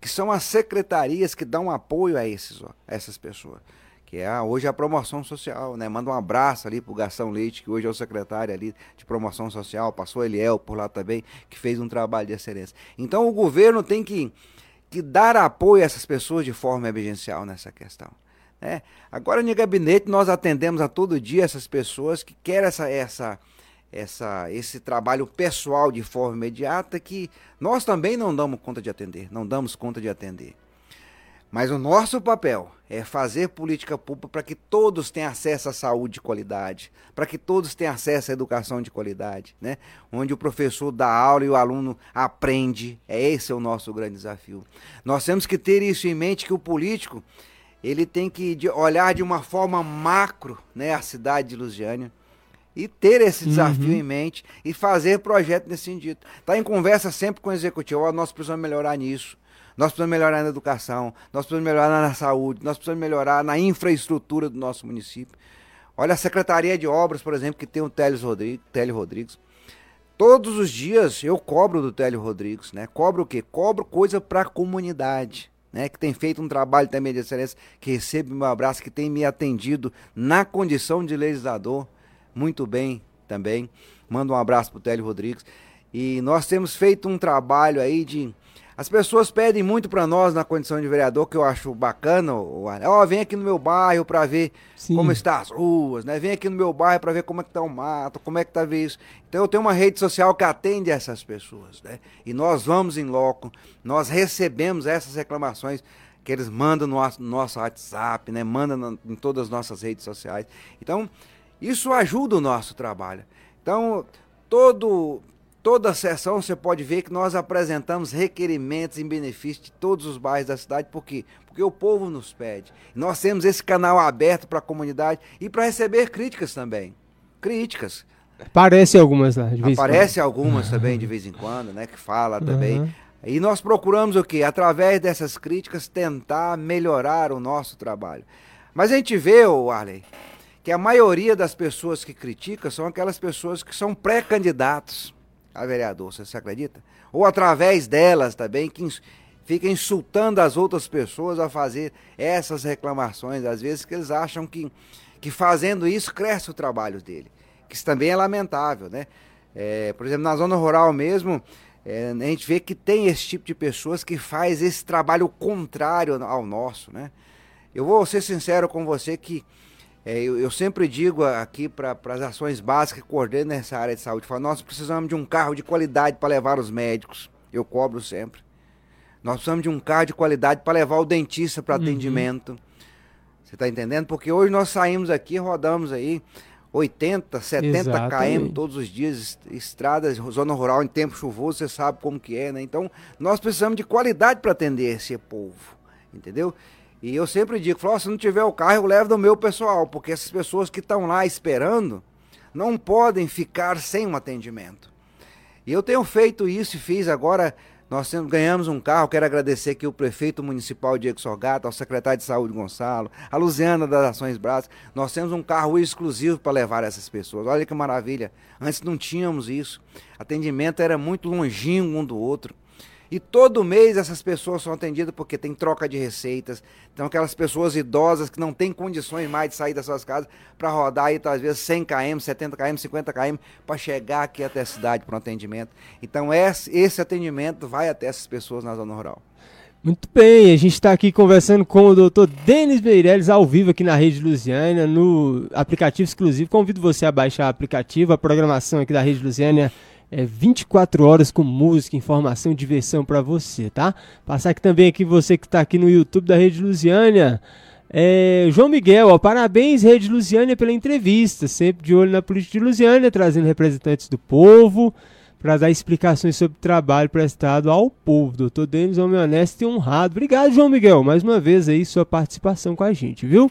que são as secretarias que dão apoio a, esses, a essas pessoas que é hoje a promoção social, né? Manda um abraço ali pro Gastão Leite, que hoje é o secretário ali de promoção social, passou Eliel por lá também, que fez um trabalho de excelência. Então o governo tem que, dar apoio a essas pessoas de forma emergencial nessa questão. Né? Agora no gabinete nós atendemos a todo dia essas pessoas que querem essa, essa, essa, esse trabalho pessoal de forma imediata que nós também não damos conta de atender, não damos conta de atender. Mas o nosso papel é fazer política pública para que todos tenham acesso à saúde de qualidade, para que todos tenham acesso à educação de qualidade, né? onde o professor dá aula e o aluno aprende. É esse é o nosso grande desafio. Nós temos que ter isso em mente que o político ele tem que olhar de uma forma macro né, a cidade de Lusiânia e ter esse desafio uhum. em mente e fazer projeto nesse sentido. Está em conversa sempre com o executivo, nós precisamos melhorar nisso. Nós precisamos melhorar na educação, nós precisamos melhorar na saúde, nós precisamos melhorar na infraestrutura do nosso município. Olha a Secretaria de Obras, por exemplo, que tem o Teles Rodrigues, Télio Rodrigues. Todos os dias eu cobro do Télio Rodrigues, né? Cobro o quê? Cobro coisa para a comunidade, né? Que tem feito um trabalho também de excelência, que recebe meu abraço, que tem me atendido na condição de legislador muito bem, também. Manda um abraço pro Télio Rodrigues. E nós temos feito um trabalho aí de as pessoas pedem muito para nós na condição de vereador, que eu acho bacana. Ó, oh, vem aqui no meu bairro para ver Sim. como estão as ruas, né? Vem aqui no meu bairro para ver como é que tá o mato, como é que tá isso. Então eu tenho uma rede social que atende essas pessoas, né? E nós vamos em loco, nós recebemos essas reclamações que eles mandam no nosso WhatsApp, né? Mandam em todas as nossas redes sociais. Então, isso ajuda o nosso trabalho. Então, todo Toda a sessão você pode ver que nós apresentamos requerimentos em benefício de todos os bairros da cidade, por quê? Porque o povo nos pede. Nós temos esse canal aberto para a comunidade e para receber críticas também. Críticas. Aparece algumas lá, de vez Aparece algumas também de vez em quando, né? Que fala também. Uhum. E nós procuramos o quê? Através dessas críticas, tentar melhorar o nosso trabalho. Mas a gente vê, o Arley, que a maioria das pessoas que criticam são aquelas pessoas que são pré-candidatos a vereador, você se acredita? Ou através delas também, que fica insultando as outras pessoas a fazer essas reclamações, às vezes que eles acham que, que fazendo isso cresce o trabalho dele. Que isso também é lamentável, né? É, por exemplo, na zona rural mesmo, é, a gente vê que tem esse tipo de pessoas que faz esse trabalho contrário ao nosso, né? Eu vou ser sincero com você que é, eu, eu, sempre digo aqui para as ações básicas que coordenam nessa área de saúde, falo, nós precisamos de um carro de qualidade para levar os médicos. Eu cobro sempre. Nós precisamos de um carro de qualidade para levar o dentista para uhum. atendimento. Você está entendendo? Porque hoje nós saímos aqui, rodamos aí 80, 70 Exatamente. km todos os dias, estradas, zona rural em tempo chuvoso, você sabe como que é, né? Então, nós precisamos de qualidade para atender esse povo, entendeu? E eu sempre digo, falo, se não tiver o carro, eu levo do meu pessoal, porque essas pessoas que estão lá esperando não podem ficar sem um atendimento. E eu tenho feito isso e fiz agora. Nós ganhamos um carro, quero agradecer aqui o prefeito municipal Diego Sorgata, ao secretário de saúde Gonçalo, a Luziana das Ações Brás. Nós temos um carro exclusivo para levar essas pessoas. Olha que maravilha. Antes não tínhamos isso. Atendimento era muito longinho um do outro. E todo mês essas pessoas são atendidas porque tem troca de receitas. Então, aquelas pessoas idosas que não têm condições mais de sair das suas casas para rodar aí, às vezes, 100 km, 70 km, 50 km para chegar aqui até a cidade para um atendimento. Então, esse atendimento vai até essas pessoas na zona rural. Muito bem, a gente está aqui conversando com o doutor Denis Meirelles ao vivo aqui na Rede Lusiana, no aplicativo exclusivo. Convido você a baixar o aplicativo, a programação aqui da Rede Lusiana é 24 horas com música, informação e diversão para você, tá? Passar aqui também aqui você que está aqui no YouTube da Rede Lusiânia. É, João Miguel, ó, parabéns Rede Lusiânia pela entrevista, sempre de olho na política de Lusiânia, trazendo representantes do povo para dar explicações sobre o trabalho prestado ao povo. Doutor Denis, homem honesto e honrado. Obrigado, João Miguel, mais uma vez aí sua participação com a gente, viu?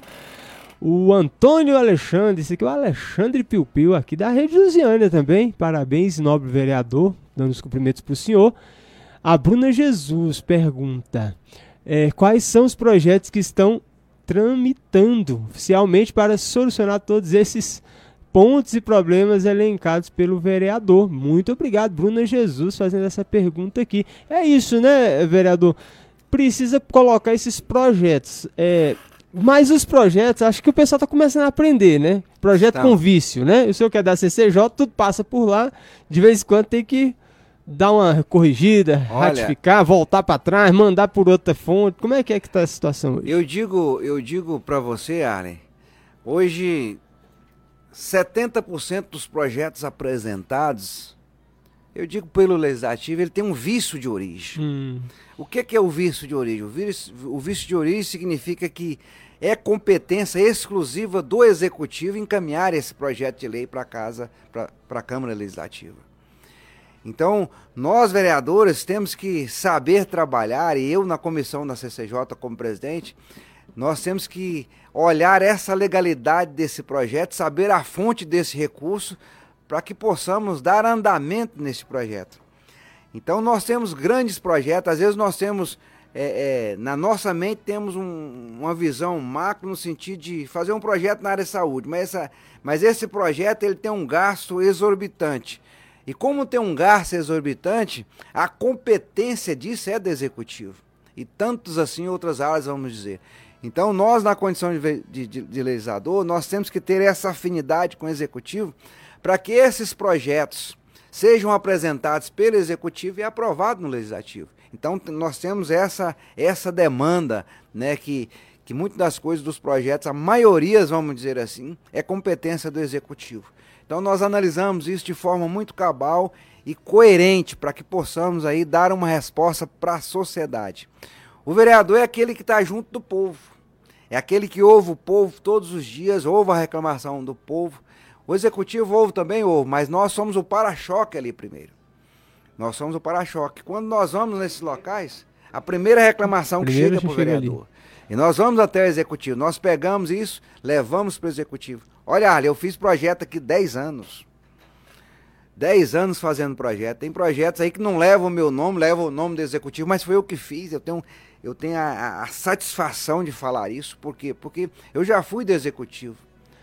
O Antônio Alexandre, esse aqui é o Alexandre Piu Piu, aqui da Rede Lusiânia também. Parabéns, nobre vereador, dando os cumprimentos para o senhor. A Bruna Jesus pergunta: é, quais são os projetos que estão tramitando oficialmente para solucionar todos esses pontos e problemas elencados pelo vereador? Muito obrigado, Bruna Jesus, fazendo essa pergunta aqui. É isso, né, vereador? Precisa colocar esses projetos. É, mas os projetos, acho que o pessoal está começando a aprender, né? Projeto então. com vício, né? O senhor quer dar CCJ, tudo passa por lá. De vez em quando tem que dar uma corrigida, Olha, ratificar, voltar para trás, mandar por outra fonte. Como é que é que está a situação hoje? Eu digo, eu digo para você, Arlen, hoje 70% dos projetos apresentados, eu digo pelo legislativo, ele tem um vício de origem. Hum. O que, que, é o vício de origem? O vício, o vício de origem significa que é competência exclusiva do executivo encaminhar esse projeto de lei para casa, para a Câmara Legislativa. Então, nós vereadores temos que saber trabalhar, e eu na comissão da CCJ como presidente, nós temos que olhar essa legalidade desse projeto, saber a fonte desse recurso, para que possamos dar andamento nesse projeto. Então, nós temos grandes projetos, às vezes nós temos é, é, na nossa mente temos um, uma visão macro no sentido de fazer um projeto na área de saúde, mas, essa, mas esse projeto ele tem um gasto exorbitante. E como tem um gasto exorbitante, a competência disso é do executivo. E tantos assim outras áreas, vamos dizer. Então, nós, na condição de, de, de legislador, nós temos que ter essa afinidade com o executivo para que esses projetos sejam apresentados pelo executivo e aprovados no legislativo. Então nós temos essa essa demanda, né, que que muitas das coisas dos projetos, a maioria, vamos dizer assim, é competência do executivo. Então nós analisamos isso de forma muito cabal e coerente para que possamos aí dar uma resposta para a sociedade. O vereador é aquele que está junto do povo, é aquele que ouve o povo todos os dias, ouve a reclamação do povo. O executivo ouve também, ouve, mas nós somos o para-choque ali primeiro. Nós somos o para-choque. Quando nós vamos nesses locais, a primeira reclamação primeiro que chega para o vereador. Ali. E nós vamos até o executivo, nós pegamos isso, levamos para o executivo. Olha, Arlen, eu fiz projeto aqui 10 anos. 10 anos fazendo projeto. Tem projetos aí que não levam o meu nome, levam o nome do executivo, mas foi eu que fiz. Eu tenho, eu tenho a, a satisfação de falar isso, por quê? Porque eu já fui do executivo,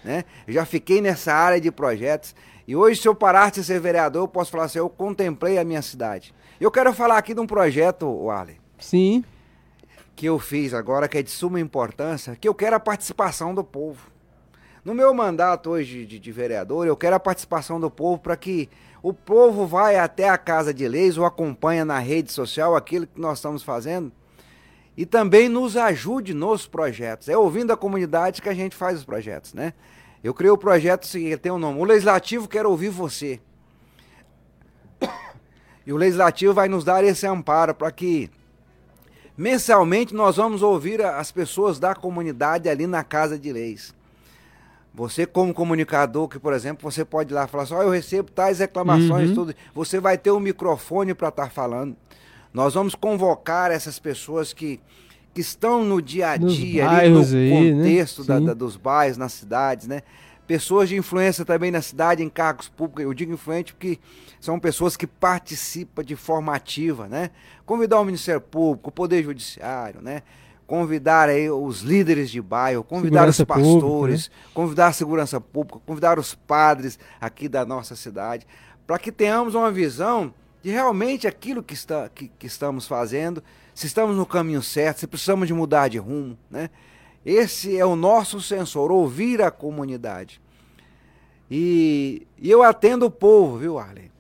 né? Eu já fiquei nessa área de projetos. E hoje, se eu parasse de ser vereador, eu posso falar assim: eu contemplei a minha cidade. Eu quero falar aqui de um projeto, Arlen. Sim. Que eu fiz agora, que é de suma importância, que eu quero a participação do povo. No meu mandato hoje de, de vereador, eu quero a participação do povo para que o povo vai até a Casa de Leis ou acompanha na rede social aquilo que nós estamos fazendo e também nos ajude nos projetos. É ouvindo a comunidade que a gente faz os projetos, né? Eu criei o projeto seguinte, tem um nome. O Legislativo quer ouvir você. E o Legislativo vai nos dar esse amparo para que mensalmente nós vamos ouvir as pessoas da comunidade ali na Casa de Leis. Você, como comunicador, que, por exemplo, você pode ir lá falar assim, oh, eu recebo tais reclamações, uhum. tudo. Você vai ter um microfone para estar tá falando. Nós vamos convocar essas pessoas que, que estão no dia a dia, ali, no aí, né? contexto né? da, da, dos bairros, nas cidades, né? Pessoas de influência também na cidade, em cargos públicos. Eu digo influente porque são pessoas que participam de forma ativa, né? Convidar o Ministério Público, o Poder Judiciário, né? convidar aí os líderes de bairro, convidar segurança os pastores, pública, né? convidar a segurança pública, convidar os padres aqui da nossa cidade, para que tenhamos uma visão de realmente aquilo que, está, que, que, estamos fazendo, se estamos no caminho certo, se precisamos de mudar de rumo, né? Esse é o nosso sensor, ouvir a comunidade. E, e eu atendo o povo, viu, Arlen?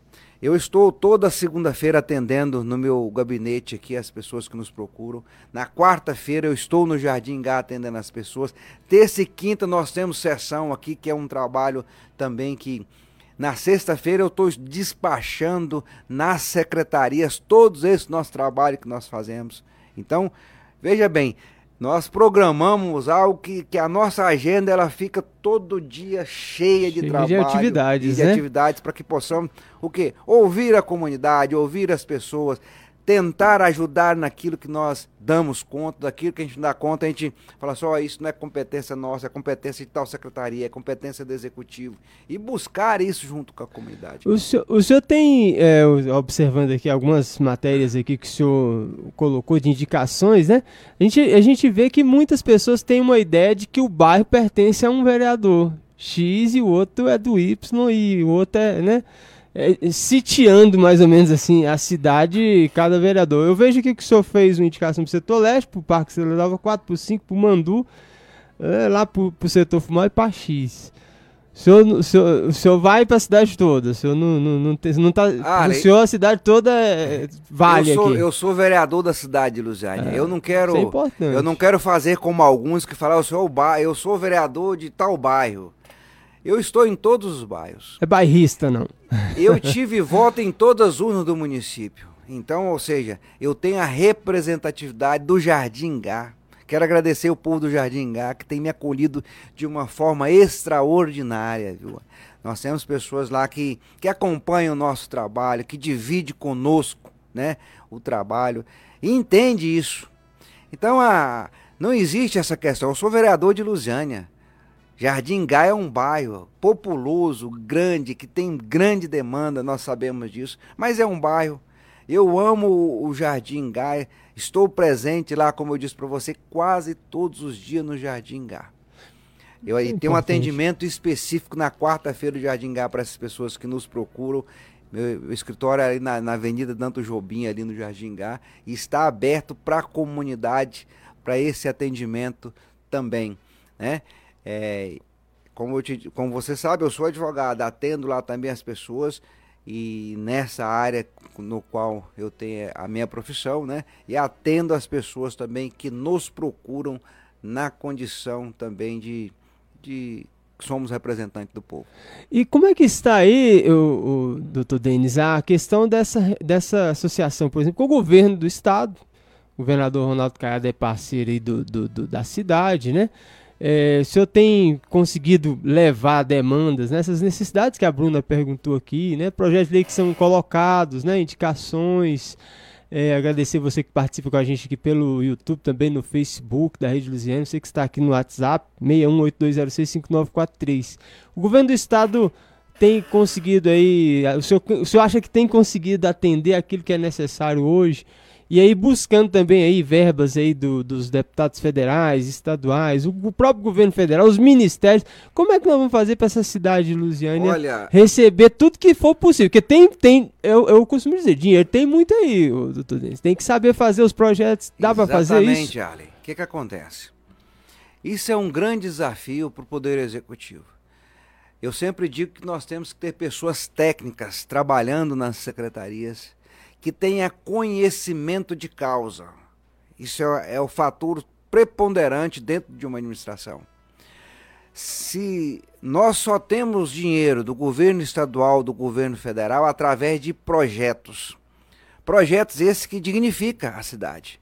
Eu estou toda segunda-feira atendendo no meu gabinete aqui as pessoas que nos procuram. Na quarta-feira eu estou no Jardim Gá atendendo as pessoas. Terça e quinta nós temos sessão aqui, que é um trabalho também que. Na sexta-feira eu estou despachando nas secretarias todos esses nossos trabalhos que nós fazemos. Então, veja bem, nós programamos algo que, que a nossa agenda ela fica todo dia cheia de cheia trabalho, de atividades, de né? atividades para que possamos o quê? Ouvir a comunidade, ouvir as pessoas, tentar ajudar naquilo que nós damos conta, daquilo que a gente não dá conta, a gente fala só, isso não é competência nossa, é competência de tal secretaria, é competência do executivo. E buscar isso junto com a comunidade. O senhor, o senhor tem, é, observando aqui algumas matérias aqui que o senhor colocou de indicações, né? A gente, a gente vê que muitas pessoas têm uma ideia de que o bairro pertence a um vereador X e o outro é do Y e o outro é, né? É, sitiando mais ou menos assim a cidade cada vereador. Eu vejo aqui que o senhor fez uma indicação para o setor leste, para o Parque Celular 4 por 5 para o Mandu, é, lá para o setor Fumal e para X. O senhor, o, senhor, o senhor vai para a cidade toda, o senhor não, não, não, tem, não tá. Ah, o senhor, a cidade toda é, vale eu sou, aqui. Eu sou vereador da cidade de Lusiane. É, eu não quero. É eu não quero fazer como alguns que falam, eu sou, eu sou vereador de tal bairro. Eu estou em todos os bairros. É bairrista, não? Eu tive voto em todas as urnas do município. Então, ou seja, eu tenho a representatividade do Jardim Gá. Quero agradecer o povo do Jardim Gá que tem me acolhido de uma forma extraordinária, viu? Nós temos pessoas lá que, que acompanham o nosso trabalho, que dividem conosco né, o trabalho e entende isso. Então, a, não existe essa questão. Eu sou vereador de Lusiânia. Jardim Gá é um bairro populoso, grande, que tem grande demanda, nós sabemos disso, mas é um bairro. Eu amo o Jardim Gá, estou presente lá, como eu disse para você, quase todos os dias no Jardim Gá. Eu aí tenho um atendimento específico na quarta-feira do Jardim Gá para essas pessoas que nos procuram. Meu, meu escritório é ali na, na Avenida Danto Jobim, ali no Jardim Gá, e está aberto para a comunidade, para esse atendimento também. Né? É, como, te, como você sabe, eu sou advogado, atendo lá também as pessoas e nessa área no qual eu tenho a minha profissão, né? E atendo as pessoas também que nos procuram na condição também de, de somos representantes do povo. E como é que está aí, o, o doutor Denis, a questão dessa, dessa associação, por exemplo, com o governo do estado, o governador Ronaldo Caiado é parceiro aí do, do, do da cidade, né? É, o senhor tem conseguido levar demandas, né, necessidades que a Bruna perguntou aqui, né, projetos de lei que são colocados, né, indicações, é, agradecer você que participa com a gente aqui pelo YouTube, também no Facebook da Rede Luziana, você que está aqui no WhatsApp, 6182065943. O governo do estado tem conseguido aí, o senhor, o senhor acha que tem conseguido atender aquilo que é necessário hoje? E aí buscando também aí verbas aí do, dos deputados federais, estaduais, o, o, próprio governo federal, os ministérios. Como é que nós vamos fazer para essa cidade de Lusiânia Olha, receber tudo que for possível? Porque tem, tem eu, eu costumo dizer, dinheiro tem muito aí, doutor Denis. Tem que saber fazer os projetos. Dá para fazer isso? Exatamente, Ali. O que, que acontece? Isso é um grande desafio para o Poder Executivo. Eu sempre digo que nós temos que ter pessoas técnicas trabalhando nas secretarias que tenha conhecimento de causa. Isso é, é o fator preponderante dentro de uma administração. Se nós só temos dinheiro do governo estadual, do governo federal, através de projetos. Projetos esses que dignificam a cidade.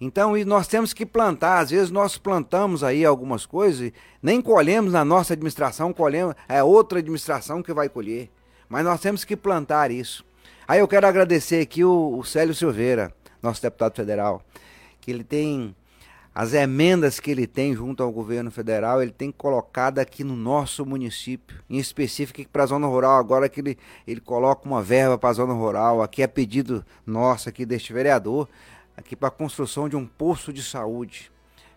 Então, nós temos que plantar. Às vezes nós plantamos aí algumas coisas, nem colhemos na nossa administração, colhemos, é outra administração que vai colher. Mas nós temos que plantar isso. Aí eu quero agradecer aqui o, o Célio Silveira, nosso deputado federal, que ele tem as emendas que ele tem junto ao governo federal, ele tem colocado aqui no nosso município, em específico para a zona rural, agora que ele, ele coloca uma verba para a zona rural, aqui é pedido nosso aqui deste vereador, aqui para a construção de um posto de saúde.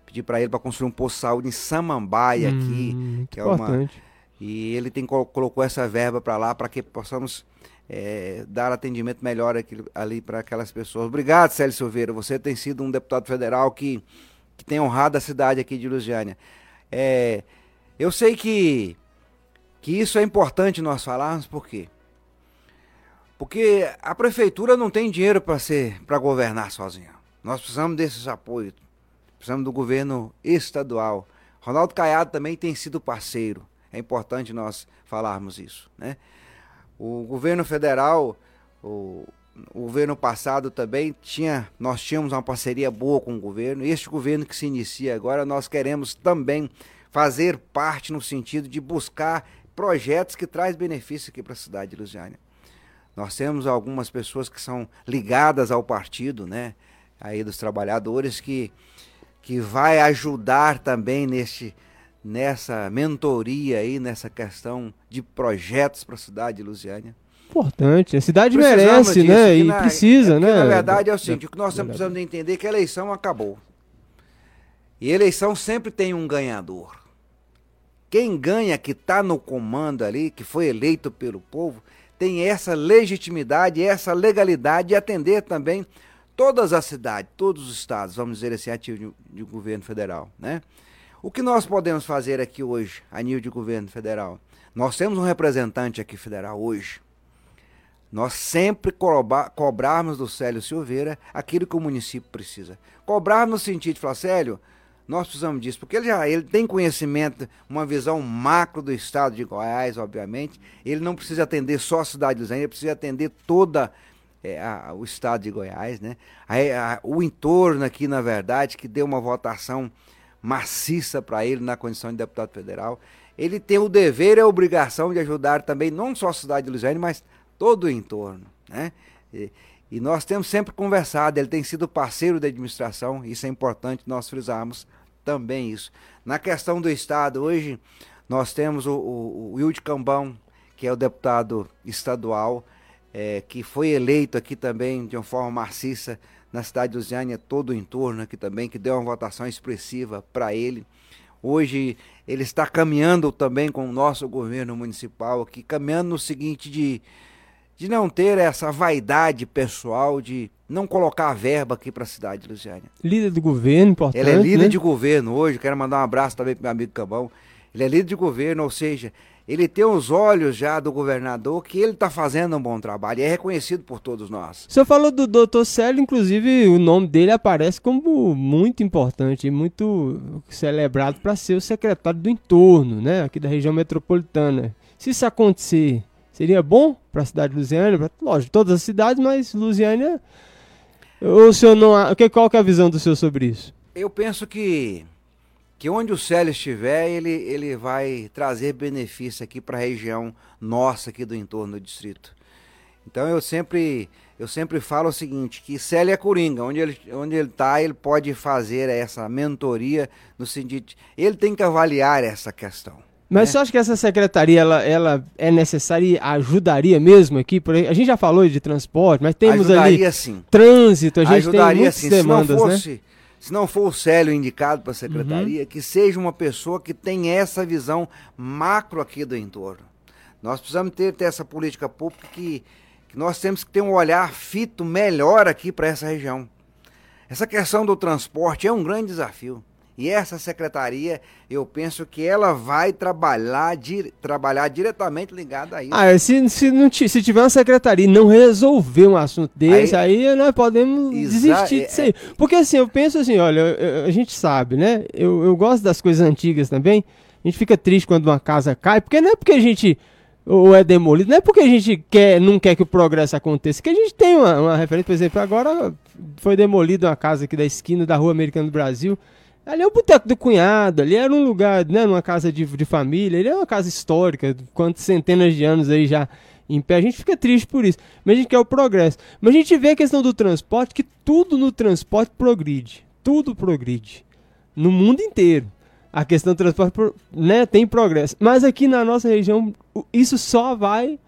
Pedi para ele para construir um posto de saúde em Samambaia hum, aqui, que é importante. uma e ele tem colocou essa verba para lá para que possamos é, dar atendimento melhor aqui, ali para aquelas pessoas. Obrigado, Célio Silveira. Você tem sido um deputado federal que, que tem honrado a cidade aqui de Lusiânia. É, eu sei que, que isso é importante nós falarmos, por quê? Porque a prefeitura não tem dinheiro para ser para governar sozinha. Nós precisamos desses apoios. Precisamos do governo estadual. Ronaldo Caiado também tem sido parceiro. É importante nós falarmos isso, né? O governo federal, o, o governo passado também tinha, nós tínhamos uma parceria boa com o governo. Este governo que se inicia agora, nós queremos também fazer parte no sentido de buscar projetos que traz benefício aqui para a cidade de Lusiânia. Nós temos algumas pessoas que são ligadas ao partido, né, aí dos trabalhadores que que vai ajudar também neste nessa mentoria aí, nessa questão de projetos para a cidade de Lusiânia. Importante, a cidade merece, disso, né? E na, precisa, é, né? Na verdade é o seguinte, o que nós estamos precisando entender é que a eleição acabou. E a eleição sempre tem um ganhador. Quem ganha, que está no comando ali, que foi eleito pelo povo, tem essa legitimidade, essa legalidade de atender também todas as cidades, todos os estados, vamos dizer assim, ativo de, de governo federal, né? O que nós podemos fazer aqui hoje, a nível de governo federal? Nós temos um representante aqui federal hoje. Nós sempre cobrar, cobrarmos do Célio Silveira aquilo que o município precisa. Cobrar no sentido de falar, Célio, nós precisamos disso, porque ele já ele tem conhecimento, uma visão macro do estado de Goiás, obviamente. Ele não precisa atender só a cidade de Lusiana, ele precisa atender toda é, a, o estado de Goiás, né? A, a, o entorno aqui, na verdade, que deu uma votação maciça para ele na condição de deputado federal. Ele tem o dever e a obrigação de ajudar também, não só a cidade de Lusiane, mas todo o entorno. Né? E, e nós temos sempre conversado, ele tem sido parceiro da administração, isso é importante nós frisarmos também isso. Na questão do Estado, hoje nós temos o, o, o Wilde Cambão, que é o deputado estadual, é, que foi eleito aqui também de uma forma maciça na cidade de Lusiânia, todo o entorno aqui também, que deu uma votação expressiva para ele. Hoje ele está caminhando também com o nosso governo municipal aqui, caminhando no seguinte de, de não ter essa vaidade pessoal de não colocar a verba aqui para a cidade de Lusiânia. Líder do governo, importante. Ele é líder né? de governo hoje, quero mandar um abraço também para meu amigo Cambão. ele é líder de governo, ou seja, ele tem os olhos já do governador que ele está fazendo um bom trabalho e é reconhecido por todos nós. O senhor falou do doutor Célio, inclusive o nome dele aparece como muito importante e muito celebrado para ser o secretário do entorno, né, aqui da região metropolitana. Se isso acontecer, seria bom para a cidade de Lusiânia, pra, lógico, todas as cidades, mas Lusiânia. O senhor não. Qual que é a visão do senhor sobre isso? Eu penso que que onde o Célio estiver, ele, ele vai trazer benefício aqui para a região nossa aqui do entorno do distrito. Então eu sempre eu sempre falo o seguinte, que Célio é coringa, onde ele onde ele está, ele pode fazer essa mentoria no sentido, ele tem que avaliar essa questão. Mas né? você acha que essa secretaria ela, ela é necessária e ajudaria mesmo aqui? Por aí? A gente já falou de transporte, mas temos ajudaria, ali sim. trânsito, a gente ajudaria, tem muitas sim. demandas, Se não né? fosse, né? Se não for o Célio indicado para a secretaria, uhum. que seja uma pessoa que tenha essa visão macro aqui do entorno. Nós precisamos ter, ter essa política pública que, que nós temos que ter um olhar fito melhor aqui para essa região. Essa questão do transporte é um grande desafio. E essa secretaria, eu penso que ela vai trabalhar, di, trabalhar diretamente ligada a isso. Ah, se, se, não se tiver uma secretaria e não resolver um assunto desse, aí, aí nós podemos desistir disso aí. É, Porque assim, eu penso assim, olha, a gente sabe, né? Eu, eu gosto das coisas antigas também. A gente fica triste quando uma casa cai, porque não é porque a gente ou é demolido, não é porque a gente quer, não quer que o progresso aconteça, que a gente tem uma, uma referência, por exemplo, agora foi demolida uma casa aqui da esquina da Rua Americana do Brasil, Ali é o boteco do cunhado, ali era um lugar, né, uma casa de, de família, ali é uma casa histórica, quantas centenas de anos aí já em pé. A gente fica triste por isso, mas a gente quer o progresso. Mas a gente vê a questão do transporte, que tudo no transporte progride, tudo progride, no mundo inteiro. A questão do transporte né, tem progresso, mas aqui na nossa região isso só vai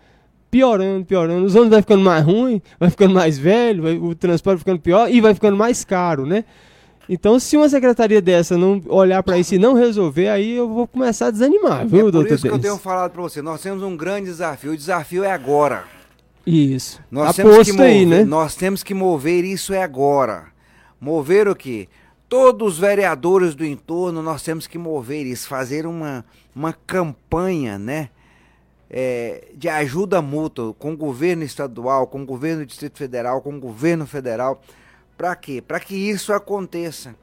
piorando, piorando. Os ônibus vai ficando mais ruim, vai ficando mais velho, vai, o transporte ficando pior e vai ficando mais caro, né? Então, se uma secretaria dessa não olhar para isso e não resolver, aí eu vou começar a desanimar, viu, é doutor? Por isso que eu tenho falado para você, nós temos um grande desafio. O desafio é agora. Isso. Nós Aposto temos que mover, aí, né? Nós temos que mover isso é agora. Mover o quê? Todos os vereadores do entorno, nós temos que mover isso, fazer uma, uma campanha, né? É, de ajuda mútua com o governo estadual, com o governo do Distrito Federal, com o governo federal para quê? Para que isso aconteça.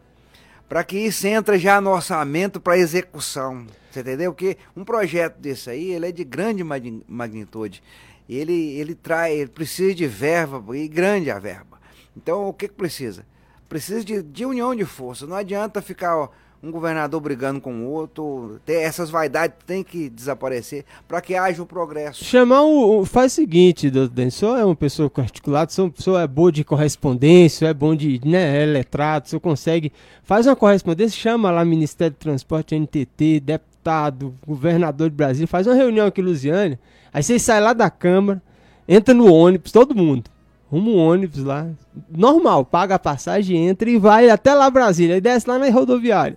Para que isso entre já no orçamento para execução. Você entendeu? Porque um projeto desse aí, ele é de grande magnitude. Ele, ele traz, ele precisa de verba e grande a verba. Então, o que, que precisa? Precisa de, de união de força. Não adianta ficar ó, um governador brigando com o outro. Ter essas vaidades tem que desaparecer para que haja o progresso. Chamar o. Faz o seguinte, doutor Denis, senhor é uma pessoa articulada, o senhor é boa de correspondência, é bom de. né, é letrado, senhor consegue. Faz uma correspondência, chama lá Ministério do Transporte, NTT, deputado, governador de Brasília, faz uma reunião aqui em Lusiânia. Aí vocês saem lá da Câmara, entra no ônibus, todo mundo. Rumo um ônibus lá, normal, paga a passagem, entra e vai até lá Brasília, aí desce lá na rodoviária.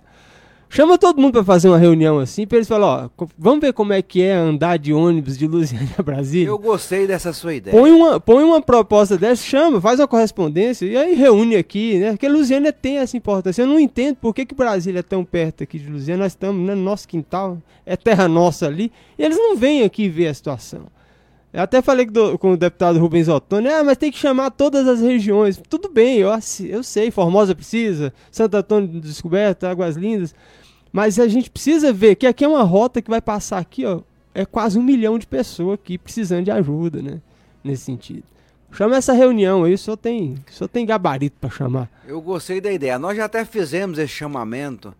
Chama todo mundo para fazer uma reunião assim, para eles falarem, ó, vamos ver como é que é andar de ônibus de Lusiana a Brasília. Eu gostei dessa sua ideia. Põe uma, põe uma proposta dessa, chama, faz uma correspondência e aí reúne aqui, né? Porque Lusiana tem essa importância. Eu não entendo por que, que Brasília é tão perto aqui de Lusiana, nós estamos né, no nosso quintal, é terra nossa ali, e eles não vêm aqui ver a situação. Eu até falei do, com o deputado Rubens Ottoni, ah, mas tem que chamar todas as regiões. Tudo bem, eu, eu sei, Formosa precisa, Santo Antônio Descoberta, Águas Lindas, mas a gente precisa ver que aqui é uma rota que vai passar aqui, ó. É quase um milhão de pessoas aqui precisando de ajuda, né? Nesse sentido. Chama essa reunião aí, só tem, só tem gabarito para chamar. Eu gostei da ideia. Nós já até fizemos esse chamamento.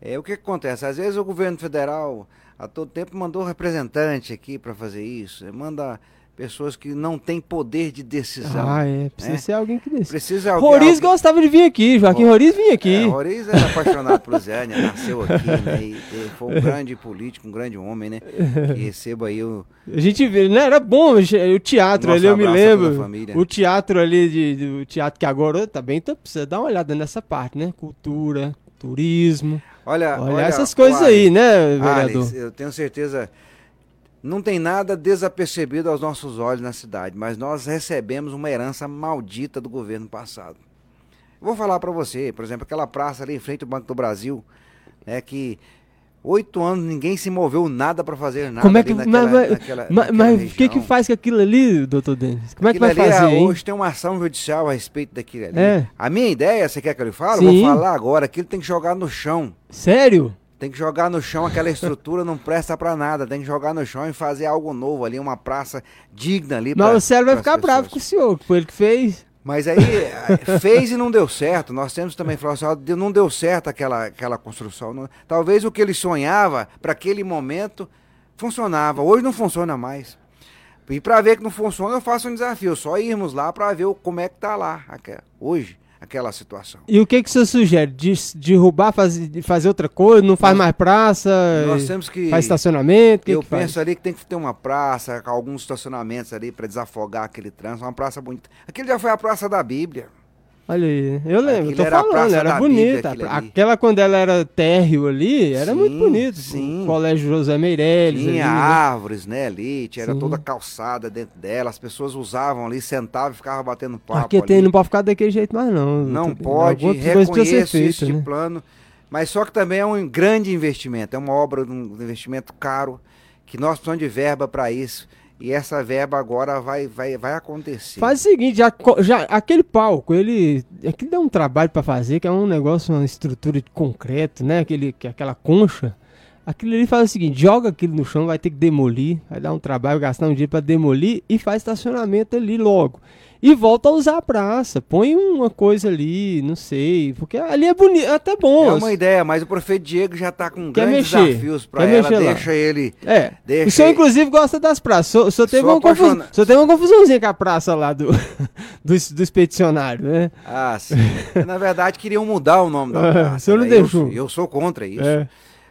É, o que, acontece? Às vezes o governo federal a todo tempo mandou representante aqui para fazer isso. Manda pessoas que não têm poder de decisão. Ah, é. Precisa né? ser alguém que decida. Precisa alguém. Roriz alguém... gostava de vir aqui, Joaquim Roriz vinha aqui. É, Roriz era apaixonado por Zénia, nasceu aqui, né? E, e, foi um grande político, um grande homem, né? Que receba aí o. A gente vê, né? Era bom o teatro Nosso ali, eu me lembro. O teatro ali, de, de, o teatro que agora também tá, precisa dar uma olhada nessa parte, né? Cultura, turismo. Olha, olha, olha essas coisas aí, né, vereador? Alice, eu tenho certeza não tem nada desapercebido aos nossos olhos na cidade, mas nós recebemos uma herança maldita do governo passado. vou falar para você, por exemplo, aquela praça ali em frente ao Banco do Brasil, né, que Oito anos, ninguém se moveu nada para fazer nada. Como é que, naquela, mas naquela, mas, naquela mas o que que faz com aquilo ali, doutor Denis? Como é que vai Aquilo ali, fazer, hein? Hoje tem uma ação judicial a respeito daquilo ali. É. A minha ideia, você quer que eu lhe fale? Sim. Vou falar agora. Aquilo tem que jogar no chão. Sério? Tem que jogar no chão, aquela estrutura não presta pra nada. Tem que jogar no chão e fazer algo novo ali, uma praça digna ali. Mas pra- o Célio vai ficar bravo com o pessoas. senhor, que foi ele que fez. Mas aí eh, fez e não deu certo. Nós temos também falado assim, não deu certo aquela, aquela construção. Talvez o que ele sonhava para aquele momento funcionava. Hoje não funciona mais. E para ver que não funciona, eu faço um desafio. Só irmos lá para ver como é que tá lá hoje aquela situação. E o que que senhor sugere? De, derrubar, fazer, de fazer outra coisa? Não faz Nós- mais praça? Nós temos que Faz estacionamento? que eu que faz? penso ali que tem que ter uma praça, alguns estacionamentos ali para desafogar aquele trânsito, uma praça bonita. Aquele já foi a praça da Bíblia. Olha aí, eu lembro, Aquilo tô falando, era bonita. Aquela quando ela era térreo ali, era Sim, muito bonito. sim. O Colégio José Meirelles. Tinha ali, né? árvores, né, ali, tinha Sim. toda calçada dentro dela, as pessoas usavam ali, sentavam e ficavam batendo papo Porque ali. tem, não pode ficar daquele jeito mais não. Não pode, reconheço feita, este né? plano, mas só que também é um grande investimento, é uma obra de um investimento caro, que nós precisamos de verba para isso, e essa verba agora vai, vai, vai acontecer. Faz o seguinte, já, já, aquele palco, ele. Aquilo dá um trabalho pra fazer, que é um negócio, uma estrutura de concreto, né? Aquele, que é aquela concha. Aquilo ali faz o seguinte, joga aquilo no chão, vai ter que demolir, vai dar um trabalho, gastar um dinheiro pra demolir e faz estacionamento ali logo. E volta a usar a praça, põe uma coisa ali, não sei, porque ali é bonito, é até bom. É uma ideia, mas o prefeito Diego já está com Quer grandes mexer, desafios para ela, mexer lá. deixa ele... É. Deixa o senhor, aí. inclusive, gosta das praças. O senhor, teve uma confusão, apaixonado. o senhor teve uma confusãozinha com a praça lá do, do, do expedicionário, né? Ah, sim. Na verdade, queriam mudar o nome da Ah, praça. o senhor não né? Eu deixou. sou- Eu, sou contra isso. É.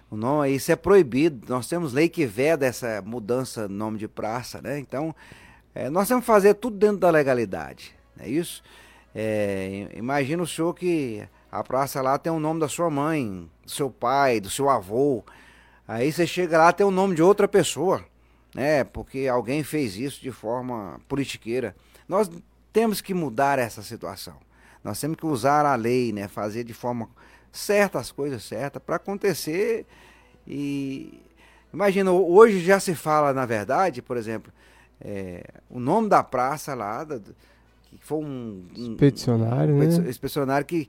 O nome, isso é proibido. Nós temos lei que veda essa mudança de nome de praça, né? Então, é, nós temos que fazer tudo dentro da legalidade, não é isso? É, imagina o senhor que a praça lá tem o nome da sua mãe, do seu pai, do seu avô. Aí você chega lá tem o nome de outra pessoa, né? Porque alguém fez isso de forma politiqueira. Nós temos que mudar essa situação. Nós temos que usar a lei, né? Fazer de forma certa as coisas certas para acontecer. E imagina, ho- hoje já se fala, na verdade, por exemplo, é, o nome da praça lá, da- que foi um, um, Expedicionário, um né? expedi- expedicionário que,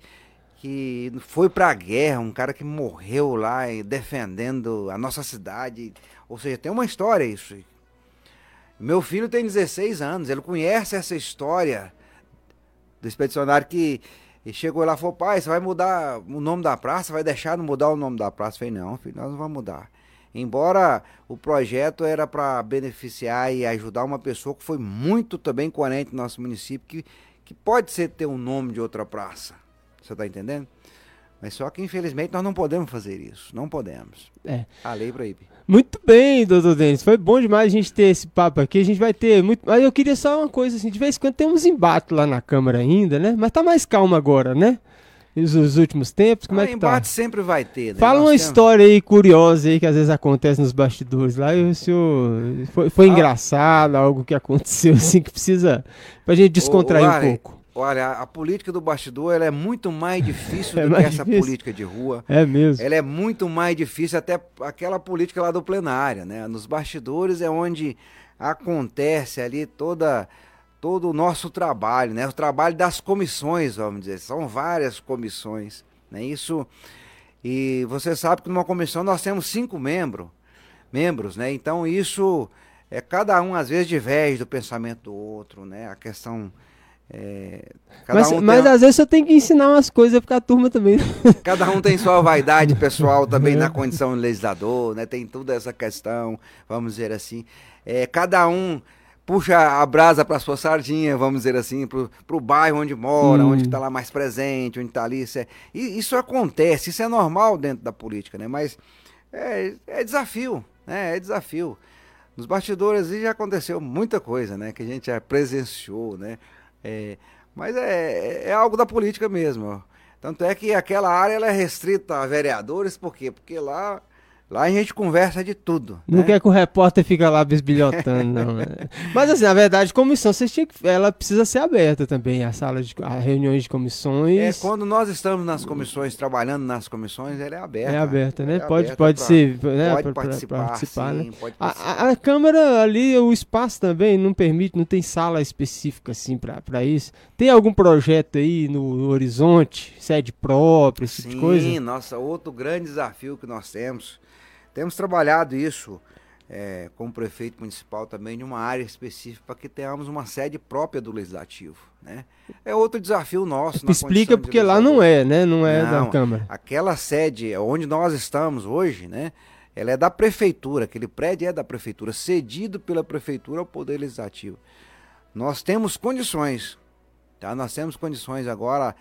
que foi para a guerra, um cara que morreu lá e defendendo a nossa cidade. Ou seja, tem uma história isso. Meu filho tem 16 anos, ele conhece essa história do expedicionário que chegou lá e falou, pai, você vai mudar o nome da praça, vai deixar de mudar o nome da praça? Eu falei, não, filho, nós não vamos mudar. Embora o projeto era para beneficiar e ajudar uma pessoa que foi muito também coerente no nosso município, que, que pode ser ter um nome de outra praça. Você está entendendo? Mas só que infelizmente nós não podemos fazer isso. Não podemos. É. A lei proíbe. Muito bem, doutor Denis. Foi bom demais a gente ter esse papo aqui. A gente vai ter muito. Mas eu queria só uma coisa assim: de vez em quando tem uns embates lá na Câmara ainda, né? Mas tá mais calmo agora, né? E os, os últimos tempos, como Ah, é que embate tá? sempre vai ter, né? Fala Nós uma temos- história aí curiosa aí que às vezes acontece nos bastidores lá e o senhor. Foi, foi Ah. engraçado, algo que aconteceu assim que precisa. pra gente descontrair Ô, um Arley, pouco. Olha, a política do bastidor ela é muito mais difícil É do mais que essa difícil. política de rua. É mesmo. Ela é muito mais difícil até aquela política lá do plenário, né? Nos bastidores é onde acontece ali toda todo o nosso trabalho, né? O trabalho das comissões, vamos dizer. São várias comissões, né? Isso e você sabe que numa comissão nós temos cinco membros, membros, né? Então isso é cada um às vezes diverge do pensamento do outro, né? A questão é, Mas, um mas a- às vezes você tem que ensinar umas coisas pra turma também. Cada um tem sua vaidade pessoal também na condição de legislador, né? Tem toda essa questão, vamos dizer assim. É, cada um puxa a brasa para sua sardinha, vamos dizer assim, pro, pro bairro onde mora, Hum. onde está lá mais presente, onde está ali. Isso, é, e isso acontece, isso é normal dentro da política, né? Mas é, é desafio, né? É desafio. Nos bastidores já aconteceu muita coisa, né? Que a gente já presenciou, né? É, mas é, é algo da política mesmo. Tanto é que aquela área ela é restrita a vereadores, por quê? Porque lá Lá a gente conversa de tudo. Não né? quer que o repórter fique lá bisbilhotando, não. Né? Mas assim, na verdade, comissão, vocês tinham que, ela precisa ser aberta também, a sala de a reuniões de comissões. É, quando nós estamos nas comissões, trabalhando nas comissões, ela é aberta. É aberta, né? É pode aberta pode pra- ser, né? Pode pra- participar, pra participar, sim, né? pode A, participar. a- a Câmara ali, o espaço também não permite, não tem sala específica assim pra isso. Tem algum projeto aí no, no horizonte, sede própria, esse tipo de coisa? Sim, nossa, outro grande desafio que nós temos. Temos trabalhado isso é, com o prefeito municipal também de uma área específica para que tenhamos uma sede própria do legislativo. Né? É outro desafio nosso. Explica porque lá não é, né? Não é Não, da Câmara. Aquela sede onde nós estamos hoje, né? Ela é da prefeitura, aquele prédio é da prefeitura, cedido pela prefeitura ao Poder Legislativo. Nós temos condições, tá? Nós temos condições agora,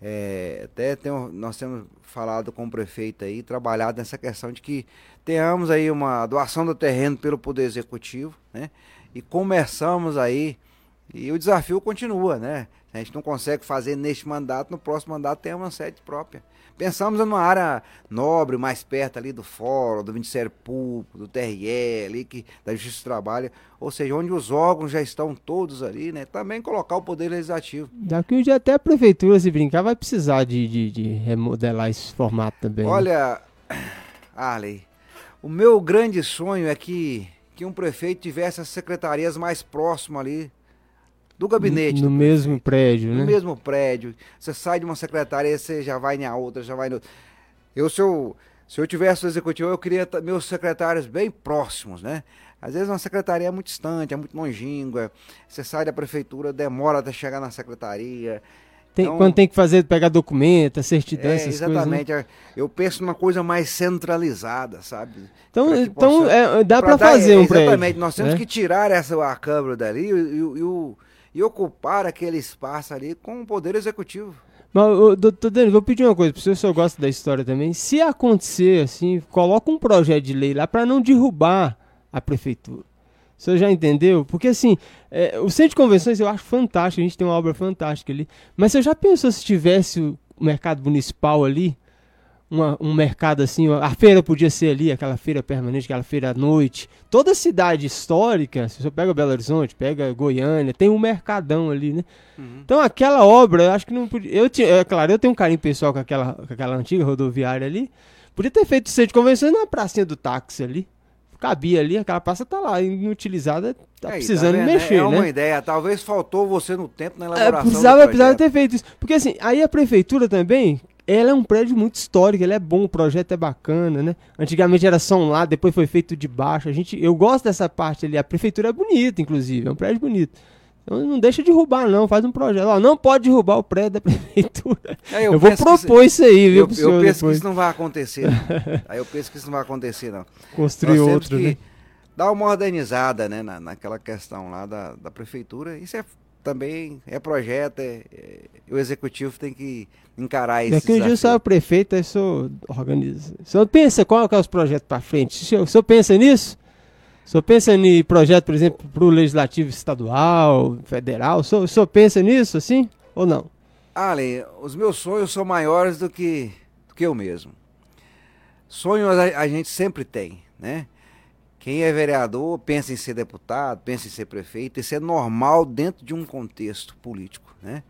é, até tem- nós temos falado com o prefeito aí, trabalhado nessa questão de que tenhamos aí uma doação do terreno pelo Poder Executivo, né? E começamos aí, e o desafio continua, né? A gente não consegue fazer neste mandato, no próximo mandato tem uma sede própria. Pensamos numa área nobre, mais perto ali do Fórum, do Ministério Público, do TRE, ali que, da Justiça do Trabalho, ou seja, onde os órgãos já estão todos ali, né? Também colocar o Poder Legislativo. Daqui um dia até a prefeitura, se brincar, vai precisar de, de, de remodelar esse formato também. né? Olha, Arley, o meu grande sonho é que, que um prefeito tivesse as secretarias mais próximas ali do gabinete. no do mesmo prédio, no né? mesmo prédio. Você sai de uma secretaria, você já vai na outra, já vai no. Eu, se eu, se eu tivesse o executivo, eu queria meus secretários bem próximos, né? Às vezes uma secretaria é muito distante, é muito longínqua. Você sai da prefeitura, demora até chegar na secretaria. Tem- então- quando tem que fazer, pegar documento, certidão, É, essas coisas. né? exatamente. é, Eu penso numa coisa mais centralizada, sabe? Então, Pra então possa- é, dá dar- fazer um prédio. Exatamente, nós temos né? que tirar essa a Câmara dali e, e- e o- e ocupar aquele espaço ali com o Poder Executivo. Mas, doutor Dani, vou pedir uma coisa, porque o senhor gosta da história também. Se acontecer assim, coloca um projeto de lei lá para não derrubar a prefeitura. O senhor já entendeu? Porque assim, é, o centro de convenções eu acho fantástico, a gente tem uma obra fantástica ali. Mas você já pensou se tivesse o mercado municipal ali? Uma- um mercado assim, a feira podia ser ali, aquela feira permanente, aquela feira à noite. Toda cidade histórica, se você pega Belo Horizonte, pega Goiânia, tem um mercadão ali, né? Então aquela obra, eu acho que não podia. Eu tinha, é claro, eu tenho um carinho pessoal com aquela, com aquela antiga rodoviária ali. Podia ter feito o centro de convenções na pracinha do táxi ali. Cabia ali, aquela praça tá lá, inutilizada, tá Aí, precisando vendo? mexer, É uma né? ideia. Talvez faltou você no tempo na É, elaboração precisava, do precisava projeto. ter feito isso. Porque assim, aí a prefeitura também, ela é um prédio muito histórico, ele é bom, o projeto é bacana, né? Antigamente era só um lado, depois foi feito de baixo. A gente, eu gosto dessa parte ali, a prefeitura é bonita, inclusive, é um prédio bonito. Então não deixa de derrubar, não, faz um projeto. Ó, não pode derrubar o prédio da prefeitura. É, Eu, vou que isso- propor isso aí, viu, Eu, eu penso que depois. isso não vai acontecer. Aí eu penso que isso não vai acontecer, não. Construir outro, que né? dar uma organizada né, na, naquela questão lá da, da prefeitura. Isso é também é projeto, é, é- o executivo tem que encarar isso. Daqui um dia o é prefeito, aí o senhor organiza. O senhor pensa qual é os projetos para frente? O senhor, o senhor pensa nisso? O senhor pensa em projeto, por exemplo, para o legislativo estadual, federal? O senhor, o senhor pensa nisso assim ou não? Ale, os meus sonhos são maiores do que, do que eu mesmo. Sonhos a, a gente sempre tem, né? Quem é vereador pensa em ser deputado, pensa em ser prefeito, isso é normal dentro de um contexto político, né?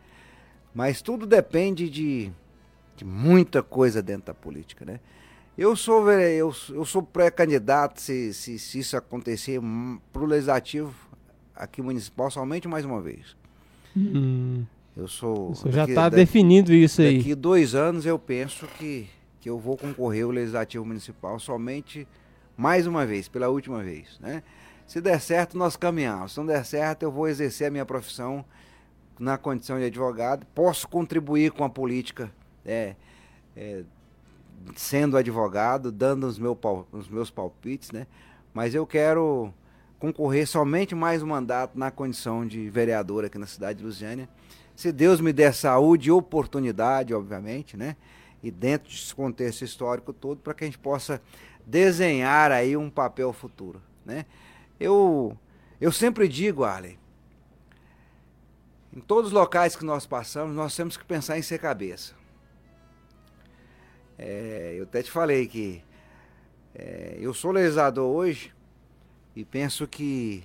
Mas tudo depende de, de muita coisa dentro da política, né? Eu sou, eu, eu sou pré-candidato, se, se, se isso acontecer, para o legislativo aqui municipal somente mais uma vez. Hum, Eu sou. o senhor já está definindo isso aí. Daqui dois anos eu penso que, que eu vou concorrer ao Legislativo Municipal somente mais uma vez, pela última vez. Né? Se der certo, nós caminhamos. Se não der certo, eu vou exercer a minha profissão na condição de advogado. Posso contribuir com a política é, é, sendo advogado, dando os, meu, os meus palpites, né? mas eu quero concorrer somente mais um mandato na condição de vereador aqui na cidade de Lusiânia. Se Deus me der saúde e oportunidade, obviamente, né? E dentro desse contexto histórico todo, para que a gente possa desenhar aí um papel futuro, né? Eu, eu sempre digo, Arley, em todos os locais que nós passamos, nós temos que pensar em ser cabeça. É, eu até te falei que É, eu sou legislador hoje e penso que,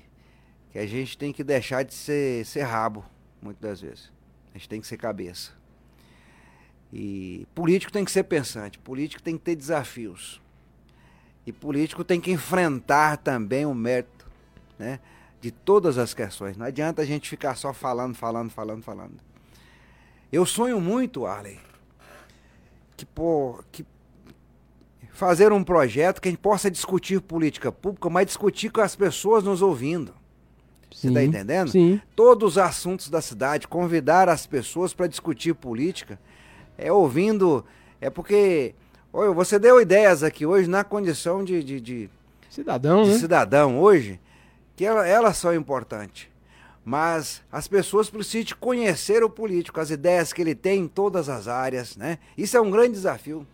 que a gente tem que deixar de ser, ser rabo, muitas das vezes. A gente tem que ser cabeça. E político tem que ser pensante, político tem que ter desafios. E político tem que enfrentar também o mérito, né? De todas as questões. Não adianta a gente ficar só falando, falando, falando, falando. Eu sonho muito, Arley, que, pô, que fazer um projeto que a gente possa discutir política pública, mas discutir com as pessoas nos ouvindo. Você está entendendo? Sim. Todos os assuntos da cidade, convidar as pessoas para discutir política, é ouvindo. É porque Oi, você deu ideias aqui hoje na condição de, de, de cidadão, de né? cidadão hoje, que ela, elas são importantes. Mas as pessoas precisam conhecer o político, as ideias que ele tem em todas as áreas, né? Isso é um grande desafio.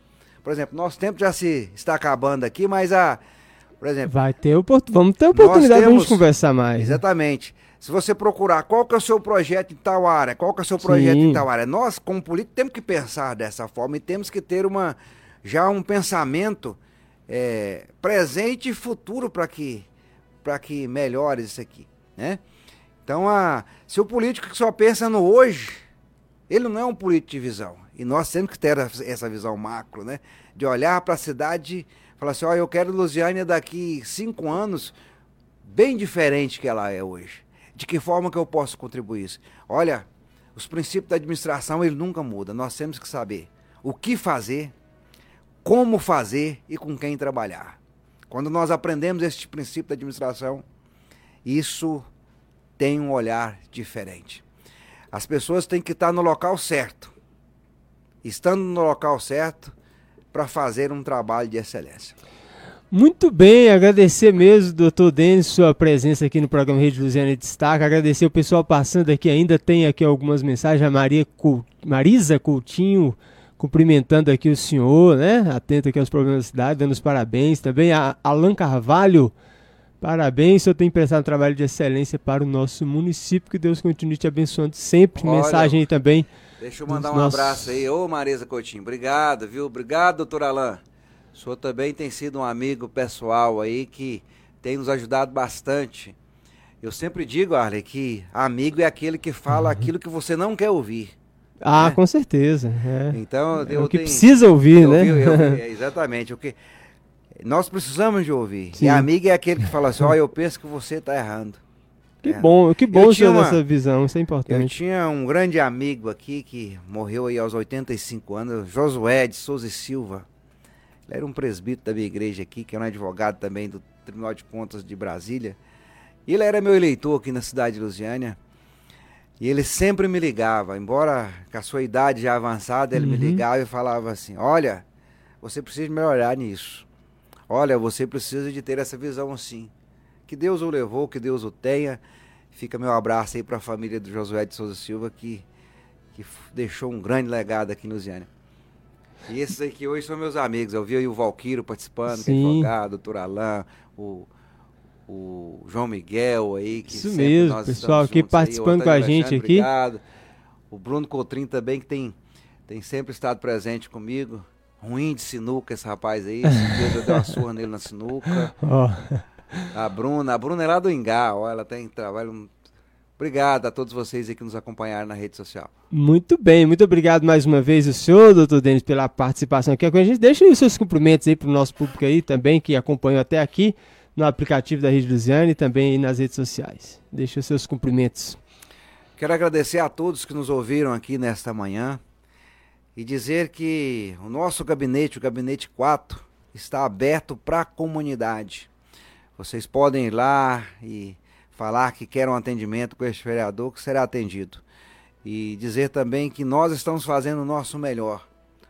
Por exemplo, nosso tempo já se está acabando aqui, mas a, por exemplo, vai ter vamos ter oportunidade temos, de conversar mais. Exatamente. Se você procurar qual que é o seu projeto em tal área, qual que é o seu projeto Sim. em tal área, nós como político temos que pensar dessa forma e temos que ter uma já um pensamento é, presente e futuro para que, que melhore isso aqui. Né? Então, a, se o político só pensa no hoje, ele não é um político de visão. E nós temos que ter essa visão macro, né? De olhar para a cidade falar assim, ó, oh, eu quero Lusiânia daqui cinco anos bem diferente que ela é hoje. De que forma que eu posso contribuir isso? Olha, os princípios da administração, ele nunca muda. Nós temos que saber o que fazer, como fazer e com quem trabalhar. Quando nós aprendemos este princípio da administração, isso tem um olhar diferente. As pessoas têm que estar no local certo, estando no local certo, para fazer um trabalho de excelência. Muito bem, agradecer mesmo, doutor Denis, sua presença aqui no programa Rede Luziana Destaca. Agradecer o pessoal passando aqui, ainda tem aqui algumas mensagens. A Maria Marisa Coutinho cumprimentando aqui o senhor, né? Atento aqui aos problemas da cidade, dando os parabéns. Também a Alan Carvalho, parabéns, o senhor tem prestado um trabalho de excelência para o nosso município. Que Deus continue te abençoando sempre. Olha, Mensagem aí também. Deixa eu mandar um nossos... abraço aí. Ô Marisa Coutinho, obrigado, viu? Obrigado, doutor Alan. O senhor também tem sido um amigo pessoal aí que tem nos ajudado bastante. Eu sempre digo, Arley, que amigo é aquele que fala uhum. aquilo que você não quer ouvir. Ah, né? com certeza. É. Então, é o que tenho, precisa ouvir, né? Eu, eu, é, exatamente. O que nós precisamos de ouvir. Sim. E a amiga é aquele que fala assim: ó, oh, eu penso que você está errando. Que é. bom, que bom ter essa visão, isso é importante. Eu tinha um grande amigo aqui que morreu aí aos 85 anos, Josué de Souza e Silva. Ele era um presbítero da minha igreja aqui, que é um advogado também do Tribunal de Contas de Brasília. E ele era meu eleitor aqui na cidade de Lusiânia. E ele sempre me ligava, embora com a sua idade já avançada, ele uhum. me ligava e falava assim: Olha, você precisa melhorar nisso. Olha, você precisa de ter essa visão assim. Que Deus o levou, que Deus o tenha. Fica meu abraço aí para a família do Josué de Souza Silva, que, que deixou um grande legado aqui em Lusiânia. E esses aqui hoje são meus amigos. Eu vi aí o Valquiro participando, que é advogado, o doutor Alain, o o João Miguel aí, que Isso mesmo, pessoal aqui participando aí, com a gente aqui. Obrigado. O Bruno Cotrim também, que tem, tem sempre estado presente comigo. Ruim de sinuca esse rapaz aí. Esse eu dei uma surra nele na sinuca. Oh. A Bruna, a Bruna é lá do Ingá, ó, ela tem trabalho. Obrigado a todos vocês aí que nos acompanharam na rede social. Muito bem, muito obrigado mais uma vez o senhor, doutor Denis, pela participação aqui com a gente. Deixa os seus cumprimentos aí para o nosso público aí também, que acompanhou até aqui no aplicativo da Rede Luziane e também nas redes sociais. Deixe os seus cumprimentos. Quero agradecer a todos que nos ouviram aqui nesta manhã e dizer que o nosso gabinete, o gabinete 4, está aberto para a comunidade. Vocês podem ir lá e falar que querem um atendimento com este vereador que será atendido. E dizer também que nós estamos fazendo o nosso melhor.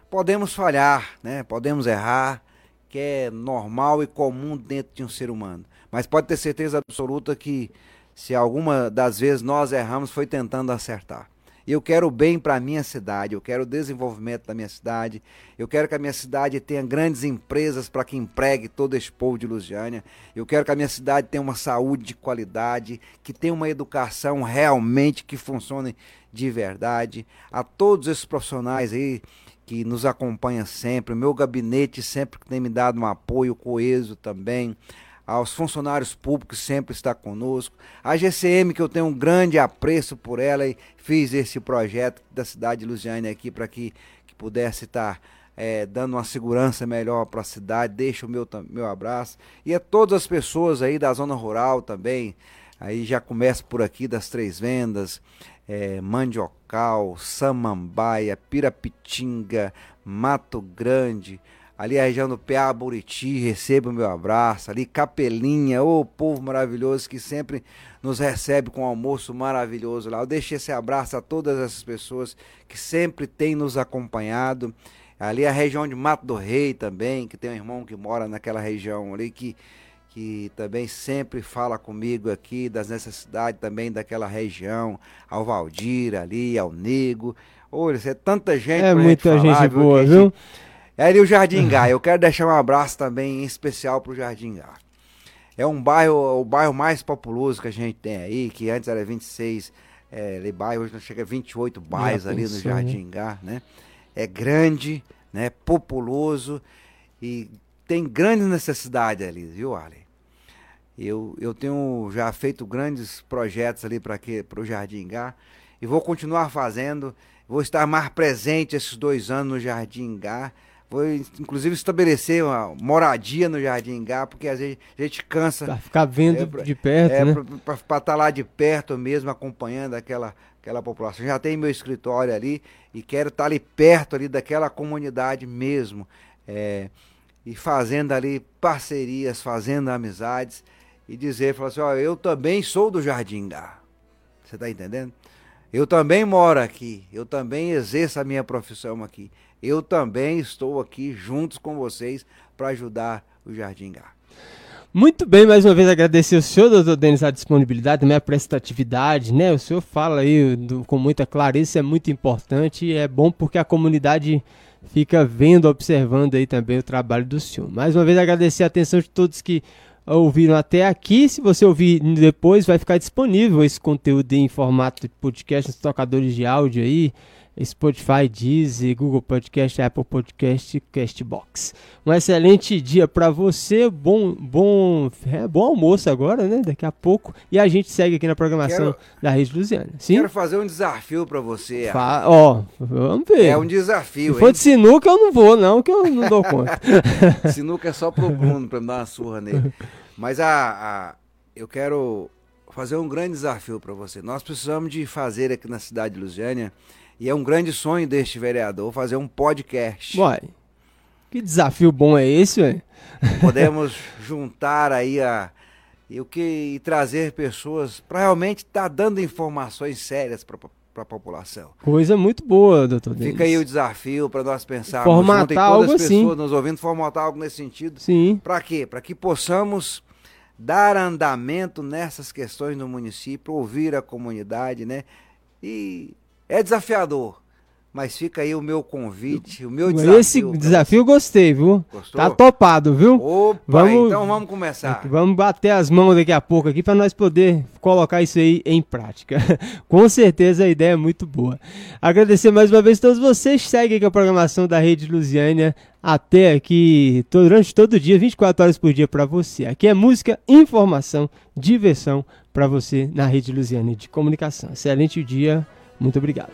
Podemos falhar, né? Podemos errar, que é normal e comum dentro de um ser humano. Mas pode ter certeza absoluta que se alguma das vezes nós erramos foi tentando acertar. Eu quero o bem para a minha cidade, eu quero o desenvolvimento da minha cidade, eu quero que a minha cidade tenha grandes empresas para que empregue todo esse povo de Lusiânia, eu quero que a minha cidade tenha uma saúde de qualidade, que tenha uma educação realmente que funcione de verdade. A todos esses profissionais aí que nos acompanham sempre, o meu gabinete sempre tem me dado um apoio coeso também aos funcionários públicos que sempre está conosco, a GCM que eu tenho um grande apreço por ela e fiz esse projeto da cidade de Lusiane aqui para que, que pudesse estar é, dando uma segurança melhor para a cidade, deixa o meu, meu abraço. E a todas as pessoas aí da zona rural também, aí já começa por aqui das Três Vendas, é, Mandiocal, Samambaia, Pirapitinga, Mato Grande, ali a região do PA Buriti, receba o meu abraço, ali Capelinha, ô oh, povo maravilhoso que sempre nos recebe com um almoço maravilhoso lá. Eu deixo esse abraço a todas essas pessoas que sempre têm nos acompanhado. Ali a região de Mato do Rei também, que tem um irmão que mora naquela região ali, que, que também sempre fala comigo aqui das necessidades também daquela região, ao Valdir ali, ao Nego. Olha, é tanta gente. É muita gente, falar, gente boa, viu? É ali o Jardim Gá. Eu quero deixar um abraço também em especial para o Jardim Gá. É um bairro, o bairro mais populoso que a gente tem aí, que antes era 26 é, hoje chega a 28 bairros ali no Jardim Gá, né? É grande, né? Populoso e tem grandes necessidades ali, viu, Arley? Eu, eu tenho já feito grandes projetos ali para o Jardim Gá e vou continuar fazendo. Vou estar mais presente esses dois anos no Jardim Gá foi, inclusive, estabelecer uma moradia no Jardim Gá, porque às vezes a gente cansa. Pra ficar vendo é, de perto, é, né? Para estar tá lá de perto mesmo, acompanhando aquela, aquela população. Já tenho meu escritório ali e quero estar tá ali perto ali daquela comunidade mesmo. É, e fazendo ali parcerias, fazendo amizades e dizer, falar assim, ó, eu também sou do Jardim Gá. Você está entendendo? Eu também moro aqui, eu também exerço a minha profissão aqui eu também estou aqui juntos com vocês para ajudar o Jardim Gá. Muito bem, mais uma vez agradecer ao senhor, doutor Denis, a disponibilidade, a prestatividade, né? O senhor fala aí do, com muita clareza, é muito importante e é bom porque a comunidade fica vendo, observando aí também o trabalho do senhor. Mais uma vez agradecer a atenção de todos que ouviram até aqui. Se você ouvir depois, vai ficar disponível esse conteúdo em formato de podcast nos tocadores de áudio aí, Spotify, Deezer, Google Podcast, Apple Podcast, Castbox. Um excelente dia para você, bom, bom, é, bom almoço agora, né? Daqui a pouco e a gente segue aqui na programação quero, da Rede Luziana. Sim? Quero fazer um desafio para você. Fa ó, vamos ver. É um desafio. Se for de sinuca eu não vou, não, que eu não dou conta. sinuca é só pro Bruno para me dar uma surra nele. Mas a, a eu quero fazer um grande desafio para você. Nós precisamos de fazer aqui na cidade de Lusiânia e é um grande sonho deste vereador fazer um podcast. Uai, que desafio bom é esse, velho? Podemos juntar aí a e o que e trazer pessoas para realmente estar tá dando informações sérias para para a população. Coisa muito boa, doutor. Fica aí o desafio para nós pensarmos formatar junto, algo as pessoas assim. nos ouvindo formatar algo nesse sentido. Sim. Para quê? Para que possamos dar andamento nessas questões no município, ouvir a comunidade, né? E é desafiador. Mas fica aí o meu convite, o meu desafio. Esse desafio eu gostei, viu? Gostou? Tá topado, viu? Opa, vamos, então vamos começar. Vamos bater as mãos daqui a pouco aqui para nós poder colocar isso aí em prática. Com certeza a ideia é muito boa. Agradecer mais uma vez a todos vocês. Segue aqui a programação da Rede Lusiânia até aqui durante todo o dia, 24 horas por dia para você. Aqui é música, informação, diversão para você na Rede Lusiânia de Comunicação. Excelente dia. Muito obrigado.